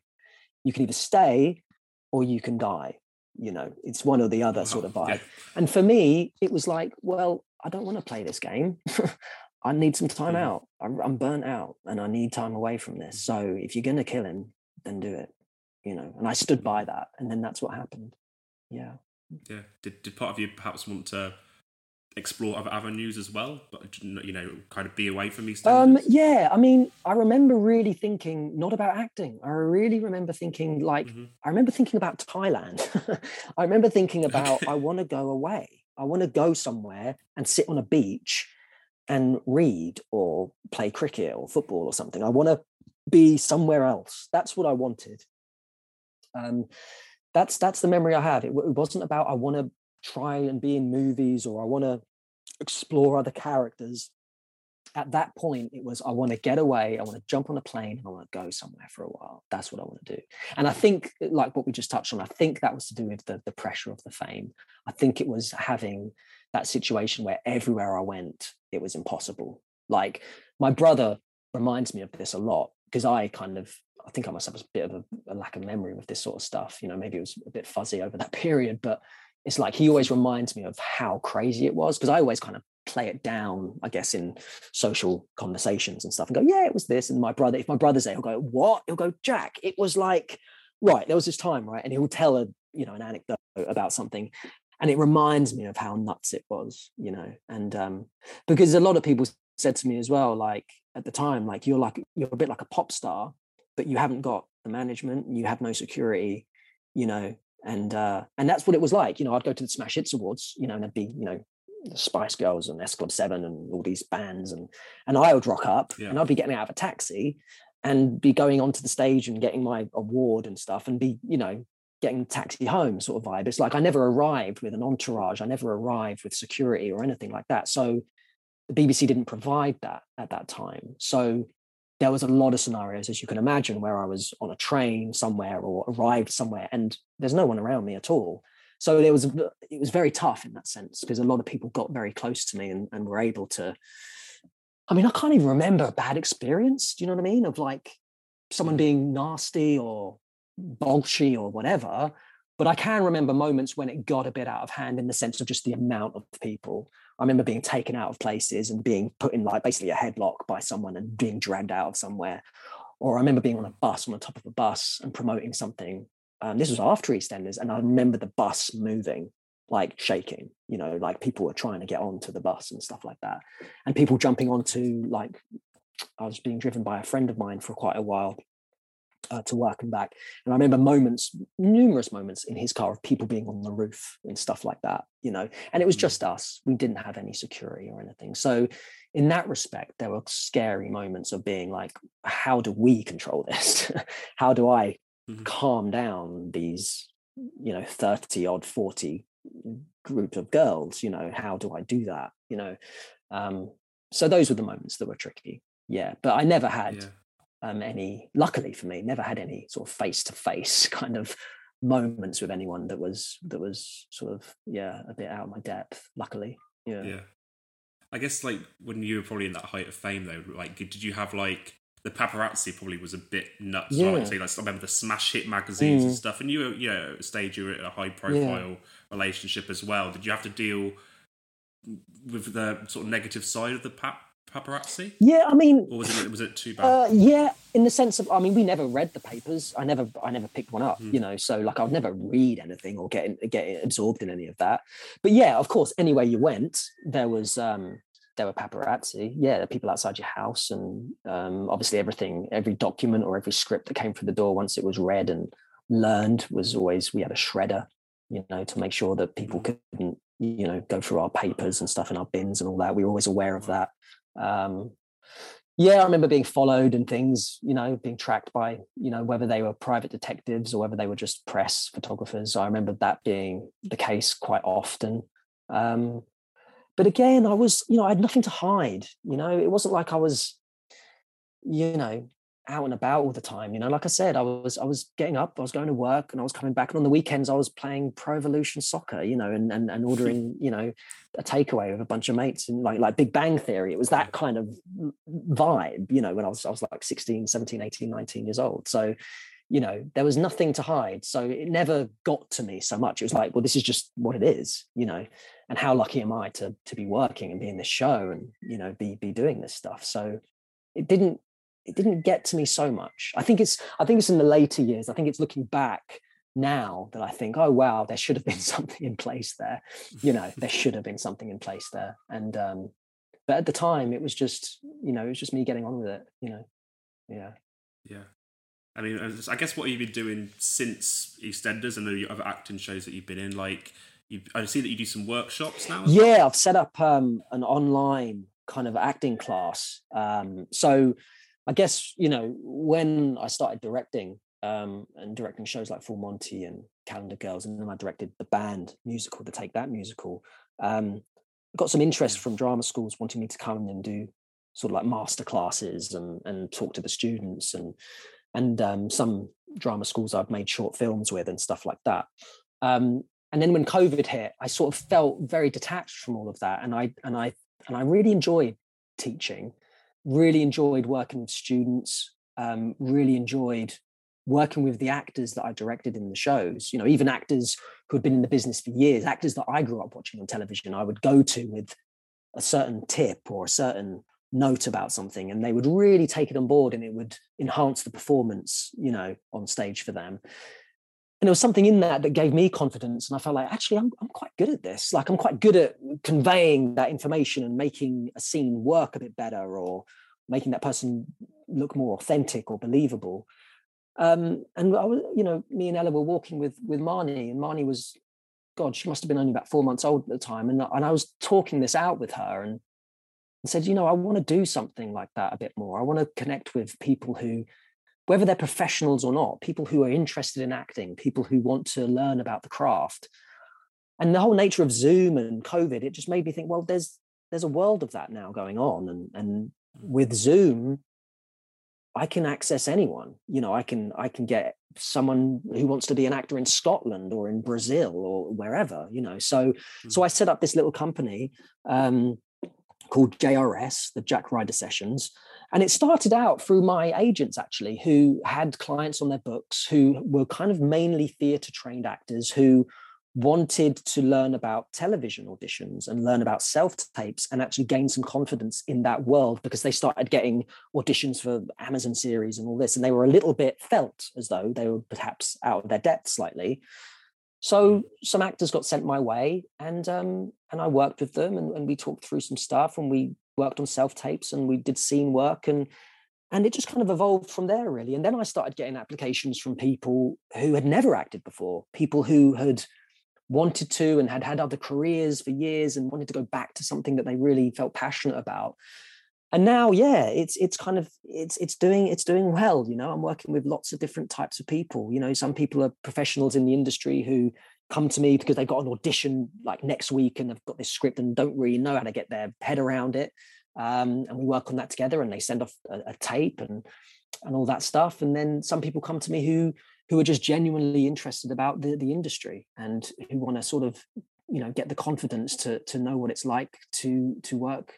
You can either stay or you can die you know? It's one or the other sort of vibe. yeah. and for me it was like well i don't want to play this game. I need some time mm. out. I'm, I'm burnt out and i need time away from this. So if you're going to kill him then do it you know? And i stood by that and then that's what happened. Yeah yeah. Did did part of you perhaps want to explore other avenues as well, but you know, kind of be away from these? Um, yeah, I mean, I remember really thinking not about acting. I really remember thinking like mm-hmm. I remember thinking about Thailand. I remember thinking about I want to go away. I want to go somewhere and sit on a beach and read or play cricket or football or something. I want to be somewhere else. That's what I wanted. Um, that's that's the memory I have. It, it wasn't about I want to try and be in movies or I want to explore other characters. At that point, it was I want to get away, I want to jump on a plane, and I want to go somewhere for a while. That's what I want to do. And I think, uh, like what we just touched on, I think that was to do with the, the pressure of the fame. I think it was having that situation where everywhere I went, it was impossible. Like my brother reminds me of this a lot because I kind of I think I must have a bit of a, a, lack of memory with this sort of stuff. You know, maybe it was a bit fuzzy over that period, but it's like he always reminds me of how crazy it was because I always kind of play it down, I guess, in social conversations and stuff and go, yeah, it was this. And my brother, if my brother's there, he'll go, what? He'll go, Jack, it was like, right, there was this time, right? And he'll tell a, you know, an anecdote about something. And it reminds me of how nuts it was, you know, and um, because a lot of people said to me as well, like at the time, like you're like you're a bit like a pop star, but you haven't got the management, you have no security, you know, and uh, and that's what it was like. You know, I'd go to the Smash Hits Awards, you know, and there'd be you know the Spice Girls and S Club Seven and all these bands, and and I would rock up, yeah. and I'd be getting out of a taxi and be going onto the stage and getting my award and stuff, and be you know getting taxi home sort of vibe. It's like I never arrived with an entourage, I never arrived with security or anything like that. So the BBC didn't provide that at that time. So there was a lot of scenarios, as you can imagine, where I was on a train somewhere or arrived somewhere and there's no one around me at all. So there was it was very tough in that sense because a lot of people got very close to me and, and were able to. I mean, I can't even remember a bad experience. Do you know what I mean? Of like someone mm. being nasty or bolshy or whatever. But I can remember moments when it got a bit out of hand in the sense of just the amount of people I remember being taken out of places and being put in like basically a headlock by someone and being dragged out of somewhere. Or I remember being on a bus on the top of a bus and promoting something. Um, this was after EastEnders, and I remember the bus moving, like shaking. You know, like people were trying to get onto the bus and stuff like that, and people jumping onto like I was being driven by a friend of mine for quite a while, uh, to work and back. And I remember moments, numerous moments in his car of people being on the roof and stuff like that, you know, and it was mm. just us. We didn't have any security or anything. So, in that respect, there were scary moments of being like, how do we control this? how do I mm-hmm. calm down these, you know, 30 odd, 40 group of girls? You know, how do I do that? You know, um, so those were the moments that were tricky. Yeah. But I never had. Yeah um, any, luckily for me, never had any sort of face to face kind of moments with anyone that was that was sort of yeah a bit out of my depth. Luckily, yeah. Yeah. I guess like when you were probably in that height of fame though, like did you have like the paparazzi probably was a bit nuts. Yeah. Right? So, like, I remember the smash hit magazines mm. and stuff, and you were, you know, at a stage you were in a high profile yeah. relationship as well. Did you have to deal with the sort of negative side of the pap paparazzi? Yeah, I mean, or was it was it too bad? Uh, yeah, in the sense of, I mean, we never read the papers. I never, I never picked one up. Mm. You know, so like I'd never read anything or get get absorbed in any of that. But yeah, of course, anywhere you went, there was um there were paparazzi. Yeah, people outside your house, and um, obviously everything, every document or every script that came through the door once it was read and learned was always we had a shredder, you know, to make sure that people hmm. couldn't you know go through our papers and stuff in our bins and all that we were always aware of that um, yeah, I remember being followed and things, you know, being tracked by, you know, whether they were private detectives or whether they were just press photographers. I remember that being the case quite often. Um, but again, I was, you know, I had nothing to hide. You know, it wasn't like I was, you know, out and about all the time. You know, like I said, I was I was getting up, I was going to work, and I was coming back. And on the weekends, I was playing Pro Evolution Soccer. You know, and and, and ordering you know a takeaway with a bunch of mates and like like Big Bang Theory. It was that kind of vibe. You know, when I was I was like 16, 17, 18, 19 years old. So you know there was nothing to hide so it never got to me so much it was like well this is just what it is you know and how lucky am i to to be working and be in this show and you know be be doing this stuff so it didn't it didn't get to me so much. I think it's I think it's in the later years. I think it's looking back now that I think, oh wow, there should have been something in place there. You know, there should have been something in place there. And um, but at the time, it was just, you know, it was just me getting on with it. You know, yeah, yeah. I mean, I guess what you've been doing since EastEnders and the other acting shows that you've been in, like, you, I see that you do some workshops now. Yeah. I've set up um, an online kind of acting class. Um, so I guess you know when I started directing um, and directing shows like Full Monty and Calendar Girls, and then I directed the band musical, the Take That musical. Um, got some interest from drama schools wanting me to come and do sort of like master classes and and talk to the students and and um, some drama schools I've made short films with and stuff like that. Um, and then when COVID hit, I sort of felt very detached from all of that, and I and I and I really enjoyed teaching, really enjoyed working with students, um, really enjoyed working with the actors that I directed in the shows, you know, even actors who had been in the business for years, actors that I grew up watching on television, I would go to with a certain tip or a certain note about something and they would really take it on board and it would enhance the performance, you know, on stage for them. And there was something in that that gave me confidence. And I felt like, actually, I'm, I'm quite good at this. Like, I'm quite good at conveying that information and making a scene work a bit better or making that person look more authentic or believable. Um, and I was, you know, me and Ella were walking with with Marnie, and Marnie was, God, she must have been only about four months old at the time, and and I was talking this out with her and, and said, you know, I want to do something like that a bit more. I want to connect with people who, whether they're professionals or not, people who are interested in acting, people who want to learn about the craft, and the whole nature of Zoom and COVID, it just made me think, well, there's there's a world of that now going on, and and with Zoom, I can access anyone. You know, I can I can get someone who wants to be an actor in Scotland or in Brazil or wherever. You know, so mm-hmm. so I set up this little company um, called JRS, the Jack Ryder Sessions, and it started out through my agents actually, who had clients on their books who were kind of mainly theatre trained actors who wanted to learn about television auditions and learn about self tapes and actually gain some confidence in that world because they started getting auditions for Amazon series and all this. And they were a little bit felt as though they were perhaps out of their depth slightly. So some actors got sent my way and um, and I worked with them and, and we talked through some stuff and we worked on self tapes and we did scene work and and it just kind of evolved from there really. And then i started getting applications from people who had never acted before people who had wanted to and had had other careers for years and wanted to go back to something that they really felt passionate about and now yeah it's it's kind of it's it's doing it's doing well you know i'm working with lots of different types of people. You know some people are professionals in the industry who come to me because they've got an audition like next week and they've got this script and don't really know how to get their head around it. Um, and we work on that together and they send off a, a tape and and all that stuff. And then some people come to me who who are just genuinely interested about the, the industry and who want to sort of you know get the confidence to to know what it's like to to work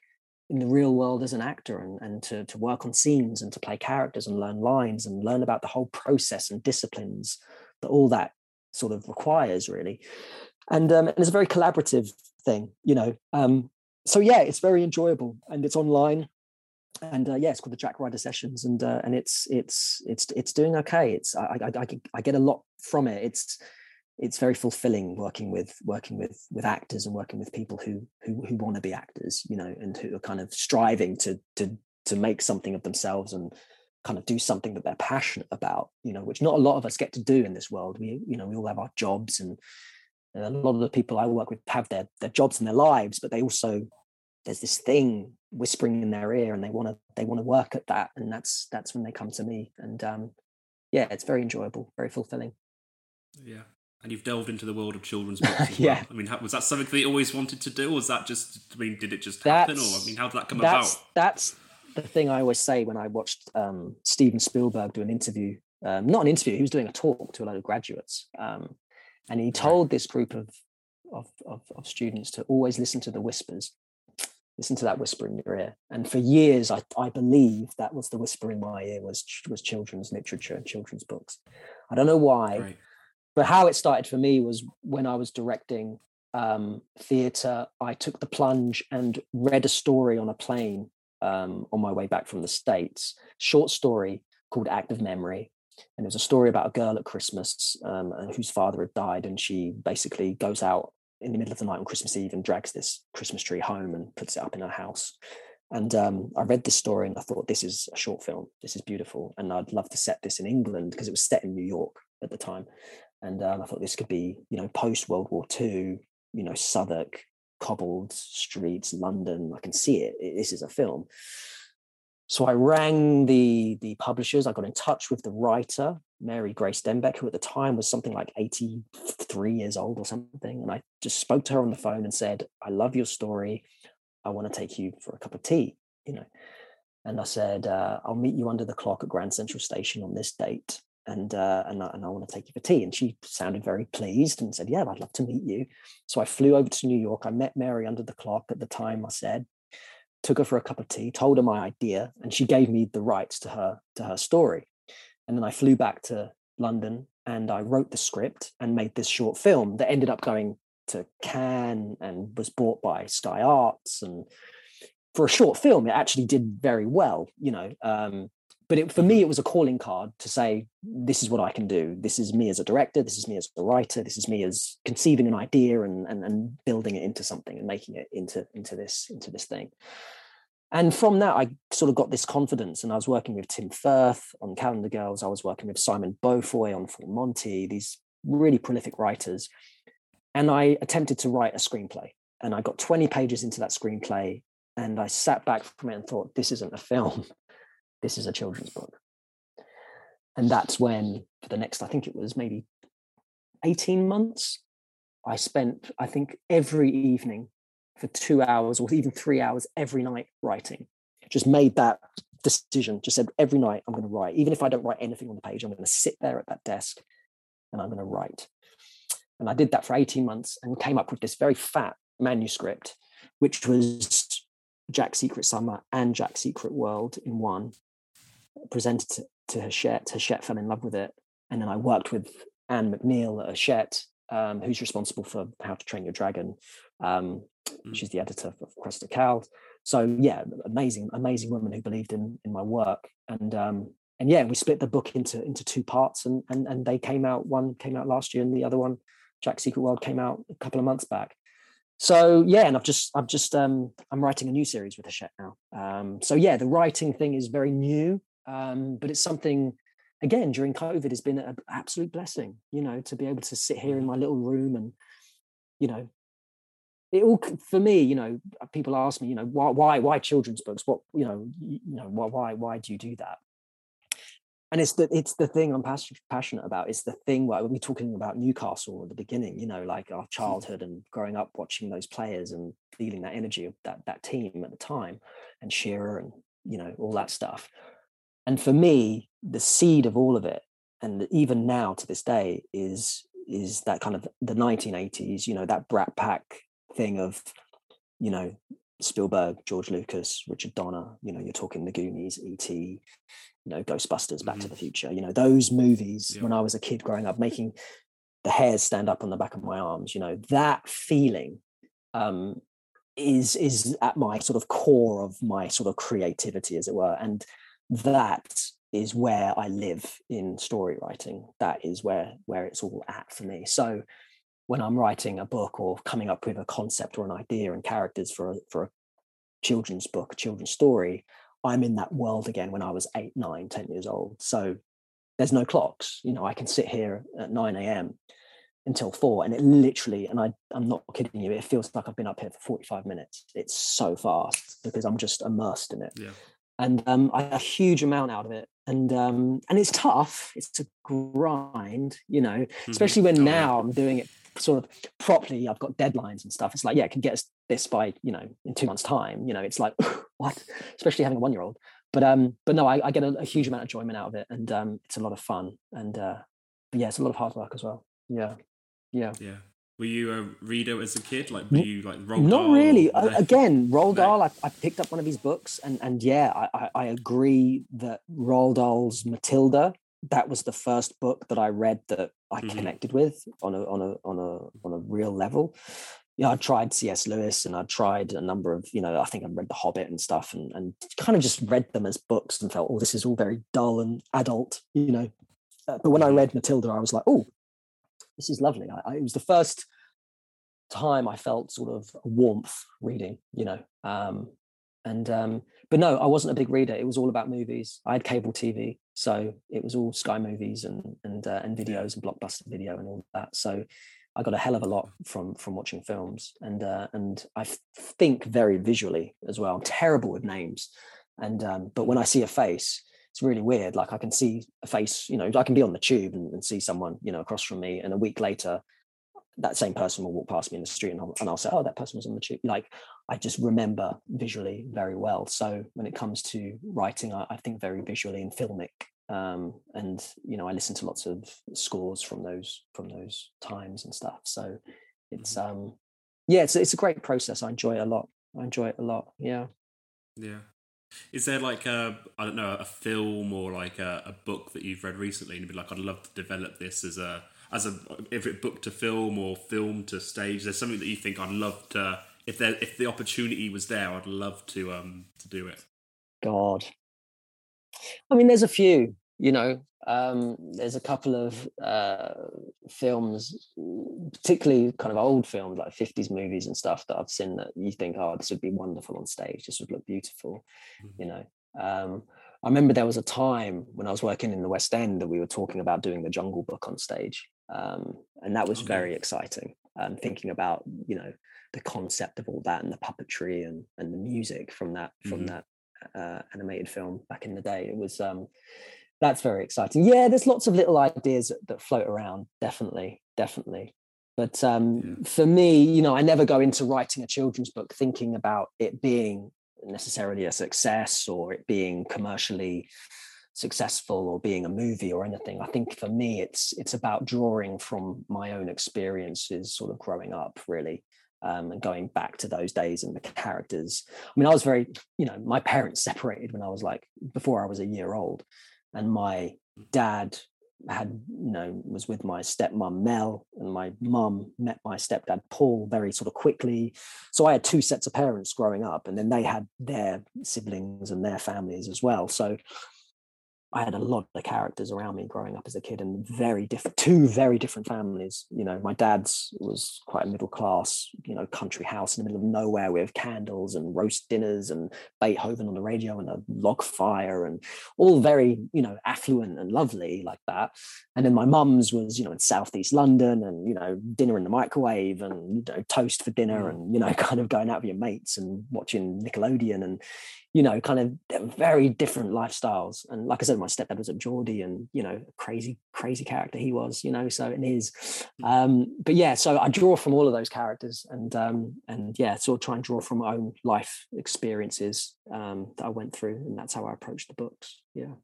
in the real world as an actor and, and to, to work on scenes and to play characters and learn lines and learn about the whole process and disciplines that all that sort of requires really and, um, and it's a very collaborative thing you know um, so yeah it's very enjoyable and it's online and uh, yeah, it's called the Jack Ryder Sessions, and uh, and it's it's it's it's doing okay. It's I, I, I I get a lot from it. It's it's very fulfilling working with working with with actors and working with people who who who want to be actors, you know, and who are kind of striving to to to make something of themselves and kind of do something that they're passionate about, you know, which not a lot of us get to do in this world. We you know we all have our jobs and a lot of the people I work with have their their jobs and their lives, but they also there's this thing whispering in their ear and they want to they want to work at that. And that's that's when they come to me. And um yeah it's very enjoyable very fulfilling. Yeah and you've delved into the world of children's books yeah well. i mean was that something that you always wanted to do or was that just i mean did it just happen that's, or i mean how did that come that's, about that's the thing i always say when i watched um steven spielberg do an interview um, not an interview he was doing a talk to a lot of graduates um, and he told this group of, of, of, of students to always listen to the whispers listen to that whisper in your ear. And for years, I, I believe that was the whisper in my ear was was children's literature and children's books. I don't know why, right. But how it started for me was when I was directing um, theatre. I took the plunge and read a story on a plane um, on my way back from the states. Short story called Act of Memory. and it was a story about a girl at Christmas um, whose father had died, and she basically goes out in the middle of the night on Christmas Eve and drags this Christmas tree home and puts it up in her house. And um, I read this story and I thought, this is a short film. This is beautiful. And I'd love to set this in England because it was set in New York at the time. And um, I thought this could be, you know, post World War II, you know, Southwark, cobbled streets, London. I can see it. This is a film. So I rang the the publishers. I got in touch with the writer, Mary Grace Dembeck, who at the time was something like 83 years old or something. And I just spoke to her on the phone and said, I love your story. I want to take you for a cup of tea, you know. And I said, uh, I'll meet you under the clock at Grand Central Station on this date. And, uh, and, I, and I want to take you for tea. And she sounded very pleased and said, Yeah, I'd love to meet you. So I flew over to New York. I met Mary under the clock at the time, I said, took her for a cup of tea, told her my idea, and she gave me the rights to her to her story. And then I flew back to London and I wrote the script and made this short film that ended up going to Cannes and was bought by Sky Arts. And for a short film, it actually did very well, you know. Um, but it, for me, mm-hmm. it was a calling card to say, this is what I can do. This is me as a director. This is me as a writer. This is me as conceiving an idea and, and, and building it into something and making it into, into this into this thing. And from that, I sort of got this confidence. And I was working with Tim Firth on Calendar Girls. I was working with Simon Beaufoy on Full Monty, these really prolific writers. And I attempted to write a screenplay. And I got 20 pages into that screenplay. And I sat back from it and thought, this isn't a film, this is a children's book. And that's when, for the next, I think it was maybe 18 months, I spent, I think, every evening for two hours or even three hours every night writing. Just made that decision, just said every night I'm going to write. Even if I don't write anything on the page, I'm going to sit there at that desk and I'm going to write. And I did that for 18 months and came up with this very fat manuscript, which was Jack Secret Summer and Jack Secret World in one, presented to, to Hachette. Hachette fell in love with it. And then I worked with Anne McNeil at Hachette, um, who's responsible for How to Train Your Dragon. Um, mm. She's the editor of Cressida. So yeah, amazing, amazing woman who believed in in my work. And um, and yeah, we split the book into into two parts, and and and they came out. One came out last year, and the other one Jack's Secret World came out a couple of months back. So yeah, and I've just I've just um, I'm writing a new series with Hachette now. Um, so yeah, the writing thing is very new, um, but it's something again during COVID has been an absolute blessing. You know, to be able to sit here in my little room and you know it all for me you know people ask me you know why why why children's books what you know you know why why why do you do that and it's the it's the thing I'm passionate about. It's the thing where we're talking about Newcastle at the beginning, you know, like our hmm. childhood and growing up watching those players and feeling that energy of that that team at the time, and Shearer and you know all that stuff. And for me, the seed of all of it, and even now to this day, is is that kind of the 1980s, you know, that Brat Pack thing of, you know, Spielberg, George Lucas, Richard Donner, you know, you're talking the Goonies, E.T., you know, Ghostbusters, Back mm-hmm. to the Future, you know, those movies yeah. when I was a kid growing up, making the hairs stand up on the back of my arms, you know, that feeling um, is is at my sort of core of my sort of creativity, as it were. And that is where I live in story writing. That is where where it's all at for me. So when I'm writing a book or coming up with a concept or an idea and characters for a, for a children's book, a children's story, I'm in that world again when I was eight, nine, ten years old. So there's no clocks. You know, I can sit here at 9 a.m. until four, and it literally, and I, I'm not kidding you, it feels like I've been up here for 45 minutes. It's so fast because I'm just immersed in it. Yeah. And um, I a huge amount out of it. And um, and it's tough. It's a grind, you know, mm-hmm. especially when oh, now yeah. I'm doing it sort of properly i've got deadlines and stuff it's like yeah it can get us this by you know in two months time you know it's like what especially having a one year old but um but no I, I get a, a, huge amount of enjoyment out of it and um it's a lot of fun and uh yeah it's a lot of hard work as well yeah yeah yeah were you a reader as a kid like were you like Roald not Dahl really again Roald Dahl I, I, picked up one of his books and and yeah I, I, I agree that Roald Dahl's Matilda that was the first book that I read that I mm-hmm. connected with on a on a on a on a real level. Yeah, I tried C.S. Lewis and I tried a number of, you know, I think I read The Hobbit and stuff and, and kind of just read them as books and felt, oh, this is all very dull and adult, you know, uh, but when I read Matilda, I was like, oh, this is lovely. I, I, it was the first time I felt sort of warmth reading, you know. Um, and um, but no, I wasn't a big reader. It was all about movies. I had cable TV, so it was all Sky movies and and uh, and videos and blockbuster video and all that. So I got a hell of a lot from from watching films, and uh, and I think very visually as well. I'm terrible with names, and um, but when I see a face, it's really weird. Like I can see a face, you know, I can be on the tube and, and see someone, you know, across from me, and a week later, that same person will walk past me in the street, and I'll, and I'll say, "Oh, that person was on the tube." Like I just remember visually very well. So when it comes to writing, I, I think very visually and filmic. Um, and you know, I listen to lots of scores from those from those times and stuff. So it's mm-hmm. um, yeah, it's it's a great process. I enjoy it a lot. I enjoy it a lot. Yeah. Yeah. Is there like a I don't know a film or like a, a book that you've read recently and you'd be like I'd love to develop this as a as a if it book to film or film to stage? There's something that you think I'd love to if there if the opportunity was there I'd love to um to do it. God, I mean, there's a few. You know, um, there's a couple of uh, films, particularly kind of old films like 50s movies and stuff that I've seen that you think, oh, this would be wonderful on stage. This would look beautiful. Mm-hmm. You know, um, I remember there was a time when I was working in the West End that we were talking about doing the Jungle Book on stage, um, and that was okay. very exciting. Um, thinking about you know the concept of all that and the puppetry and and the music from that from mm-hmm. that uh, animated film back in the day. It was um, that's very exciting. Yeah, there's lots of little ideas that, float around. Definitely, definitely. But um, yeah. for me, you know, I never go into writing a children's book thinking about it being necessarily a success or it being commercially successful or being a movie or anything. I think for me, it's it's about drawing from my own experiences, sort of growing up, really. Um, and going back to those days and the characters. I mean, I was very, you know, my parents separated when I was like before I was a year old and my dad had you know was with my stepmom Mel and my mum met my stepdad Paul very sort of quickly. So I had two sets of parents growing up and then they had their siblings and their families as well. So I had a lot of characters around me growing up as a kid and very different, two very different families. You know, my dad's was quite a middle class, you know, country house in the middle of nowhere with candles and roast dinners and Beethoven on the radio and a log fire and all very, you know, affluent and lovely like that. And then my mum's was, you know, in Southeast London and, you know, dinner in the microwave and, you know, toast for dinner mm. and, you know, kind of going out with your mates and watching Nickelodeon and, you know, kind of very different lifestyles. And like I said, my stepdad was a Geordie and, you know, crazy, crazy character he was, you know, so in his, hmm. um, but yeah, so I draw from all of those characters and, um, and yeah, sort of try and draw from my own life experiences, um, that I went through. And that's how I approach the books. Yeah.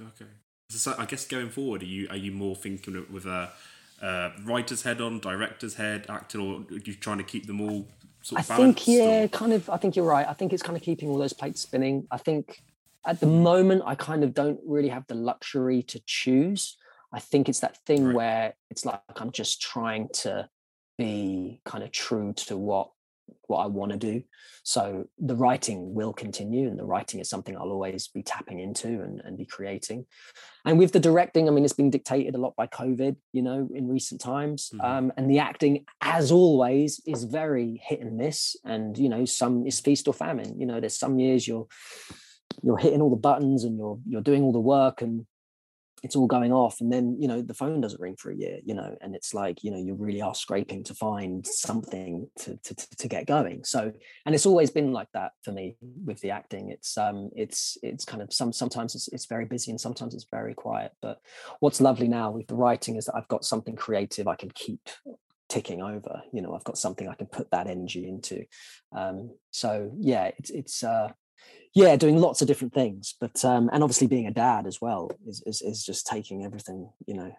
Okay. So I guess going forward, are you, are you more thinking with a, uh, writer's head on, director's head, actor, or are you trying to keep them all I think yeah, or? kind of. I think you're right. I think it's kind of keeping all those plates spinning. I think at the moment I kind of don't really have the luxury to choose. I think it's that thing right. where it's like I'm just trying to be kind of true to what what I want to do. So the writing will continue, and the writing is something I'll always be tapping into and, and be creating. And with the directing, I mean, it's been dictated a lot by COVID, you know, in recent times. Mm-hmm. Um, and the acting, as always, is very hit and miss. And you know, some is feast or famine. You know, there's some years you're you're hitting all the buttons and you're you're doing all the work and it's all going off and then you know the phone doesn't ring for a year you know and it's like you know you really are scraping to find something to, to to get going. So and it's always been like that for me with the acting. It's um it's it's kind of some sometimes it's, it's very busy and sometimes it's very quiet but what's lovely now with the writing is that i've got something creative i can keep ticking over you know i've got something i can put that energy into. Um so yeah it's it's uh yeah, doing lots of different things, but um, and obviously being a dad as well is, is, is just taking everything you know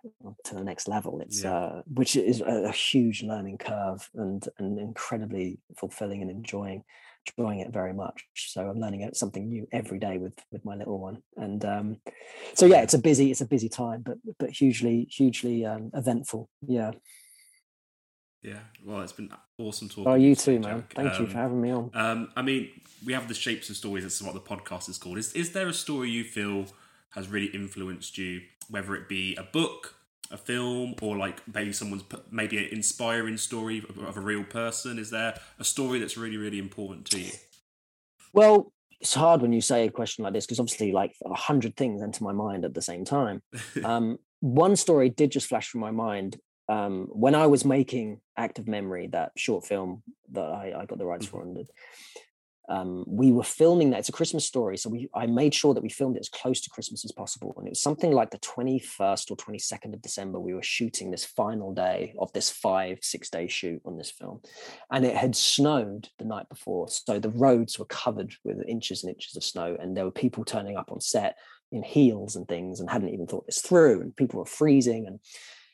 to the next level. It's yeah. uh, which is a, a, huge learning curve and and incredibly fulfilling and enjoying enjoying it very much. So I'm learning something new every day with with my little one, and um, so yeah, it's a busy it's a busy time, but but hugely hugely um, eventful. Yeah. Yeah, well, it's been awesome talking. Oh, you too, man. Thank um, you for um, having me on. Um, I mean, we have the shapes of stories. That's what the podcast is called. Is is there a story you feel has really influenced you whether it be a book, a film, or like maybe someone's maybe an inspiring story of a real person? Is there a story that's really really important to you? Well, it's hard when you say a question like this because obviously like a hundred things enter my mind at the same time. um, one story did just flash from my mind um, when I was making Act of Memory, that short film that I, I got the rights mm-hmm. for, and um, we were filming that. It's a Christmas story, so we I made sure that we filmed it as close to Christmas as possible. And it was something like the twenty first or twenty second of December. We were shooting this final day of this five six day shoot on this film, and it had snowed the night before, so the roads were covered with inches and inches of snow, and there were people turning up on set in heels and things, and hadn't even thought this through, and people were freezing and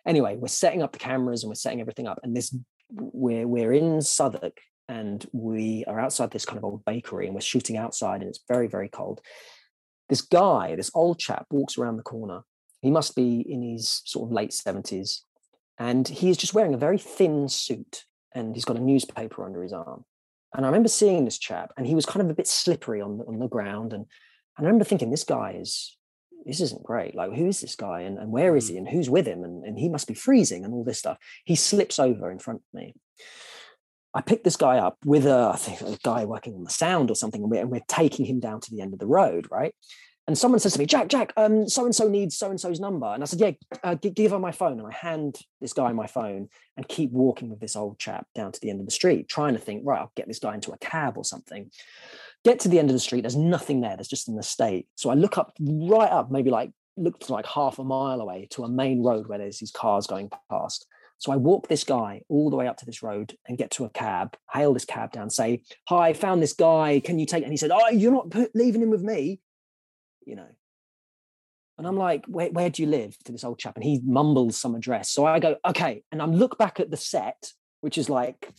anyway, we're setting up the cameras and we're setting everything up. And this, we're we're in Southwark and we are outside this kind of old bakery and we're shooting outside and it's very very cold. This guy, this old chap, walks around the corner. He must be in his sort of late seventies, and he is just wearing a very thin suit and he's got a newspaper under his arm. And I remember seeing this chap, and he was kind of a bit slippery on the, on the ground. And, and I remember thinking, this guy is this isn't great. Like, who is this guy and, and where is he mm. and who's with him? And, and he must be freezing and all this stuff. He slips over in front of me. I pick this guy up with a, I think a guy working on the sound or something, and we're, and we're taking him down to the end of the road, right? And someone says to me, Jack, Jack, um, so and so needs so and so's number. And I said, Yeah, uh, g- give her my phone. And I hand this guy my phone and keep walking with this old chap down to the end of the street, trying to think, right, I'll get this guy into a cab or something. Get to the end of the street, there's nothing there, there's just an estate. So I look up right up, maybe like looked like half a mile away to a main road where there's these cars going past. So I walk this guy all the way up to this road and get to a cab, hail this cab down, say, Hi, found this guy. Can you take? And he said, Oh, you're not leaving him with me, you know. And I'm like, where, where do you live? To this old chap. And he mumbles some address. So I go, Okay. And I look back at the set, which is like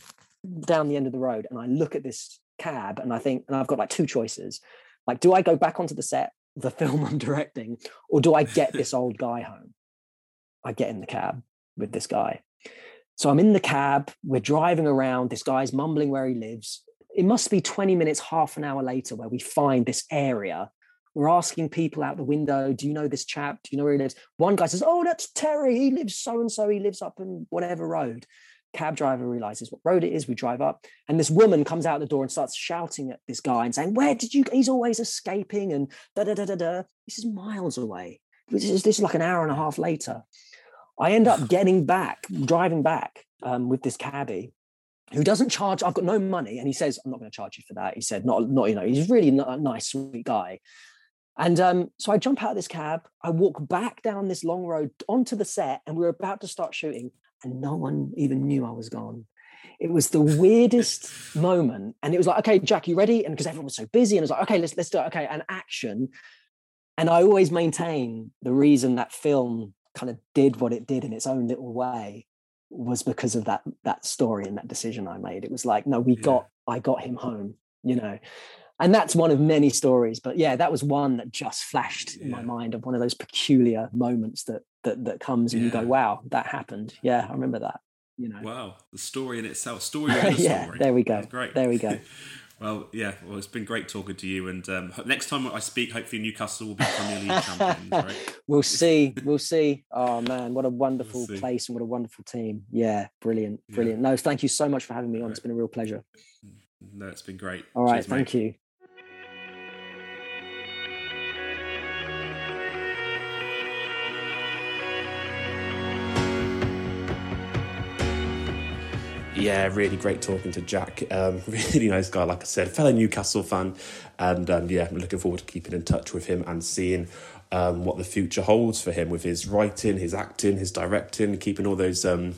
down the end of the road. And I look at this cab and I think, and I've got like two choices. Like, do I go back onto the set, the film I'm directing, or do I get this old guy home? I get in the cab with this guy. So I'm in the cab, we're driving around, this guy's mumbling where he lives. It must be 20 minutes, half an hour later, where we find this area. We're asking people out the window, Do you know this chap? Do you know where he lives? One guy says, Oh, that's Terry. He lives so and so. He lives up in whatever road cab driver realizes what road it is. We drive up, and this woman comes out the door and starts shouting at this guy and saying, "Where did you? He's always escaping." And da da da da da. This is miles away. This is this is like an hour and a half later. I end up getting back, driving back um, with this cabbie who doesn't charge. I've got no money, and he says, "I'm not going to charge you for that." He said, "Not, not you know." He's really a nice, sweet guy. And um, so I jump out of this cab. I walk back down this long road onto the set, and we're about to start shooting and no one even knew I was gone. It was the weirdest moment. And it was like, okay, Jack, you ready? And because everyone was so busy, and I was like, okay, let's let's do it. Okay, and action. And I always maintain the reason that film kind of did what it did in its own little way was because of that that story and that decision I made. It was like, no, we yeah. got I got him home, you know and that's one of many stories but yeah that was one that just flashed in my mind of one of those peculiar moments that that that comes and yeah. you go wow that happened. Yeah i remember that you know. Wow the story in itself story yeah story. there we go great. there we go. Well yeah well it's been great talking to you and um, next time i speak hopefully newcastle will be premier league champions right? We'll see we'll see. Oh man what a wonderful we'll place and what a wonderful team. Yeah brilliant brilliant. Yeah. no thank you so much for having me on. Right. it's been a real pleasure. No it's been great. All right Cheers, thank mate. you yeah, really great talking to Jack. Um, really nice guy, like I said, fellow Newcastle fan, and um, yeah, I'm looking forward to keeping in touch with him and seeing um, what the future holds for him with his writing, his acting, his directing, keeping all those um,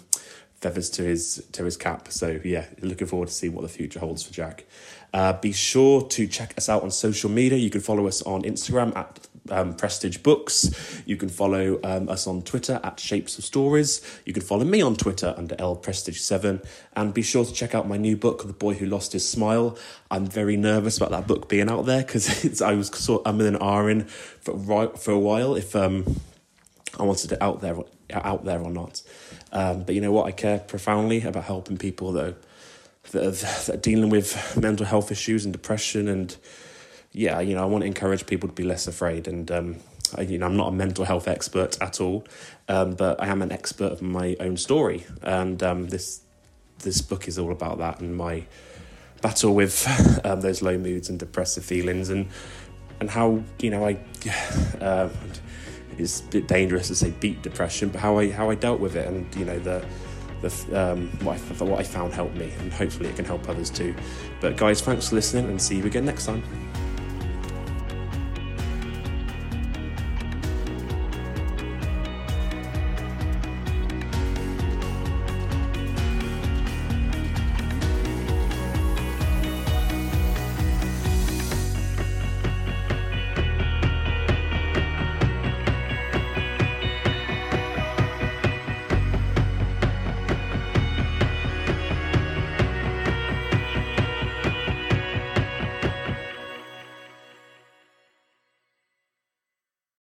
feathers to his to his cap. So yeah, looking forward to seeing what the future holds for Jack. Uh, be sure to check us out on social media. You can follow us on Instagram at um, Prestige Books. You can follow um, us on Twitter at Shapes of Stories. You can follow me on Twitter under L Prestige Seven, and be sure to check out my new book, The Boy Who Lost His Smile. I'm very nervous about that book being out there because I was sort of an R in for for a while if um, I wanted it out there out there or not. Um, but you know what? I care profoundly about helping people that that are, that are dealing with mental health issues and depression and yeah, you know, I want to encourage people to be less afraid, and um, I, you know, I'm not a mental health expert at all, um, but I am an expert of my own story, and um, this this book is all about that and my battle with um, those low moods and depressive feelings, and and how you know I. Uh, it's a bit dangerous to say beat depression, but how I how I dealt with it, and you know the the, um, what, I, what I found helped me, and hopefully it can help others too. But guys, thanks for listening, and see you again next time.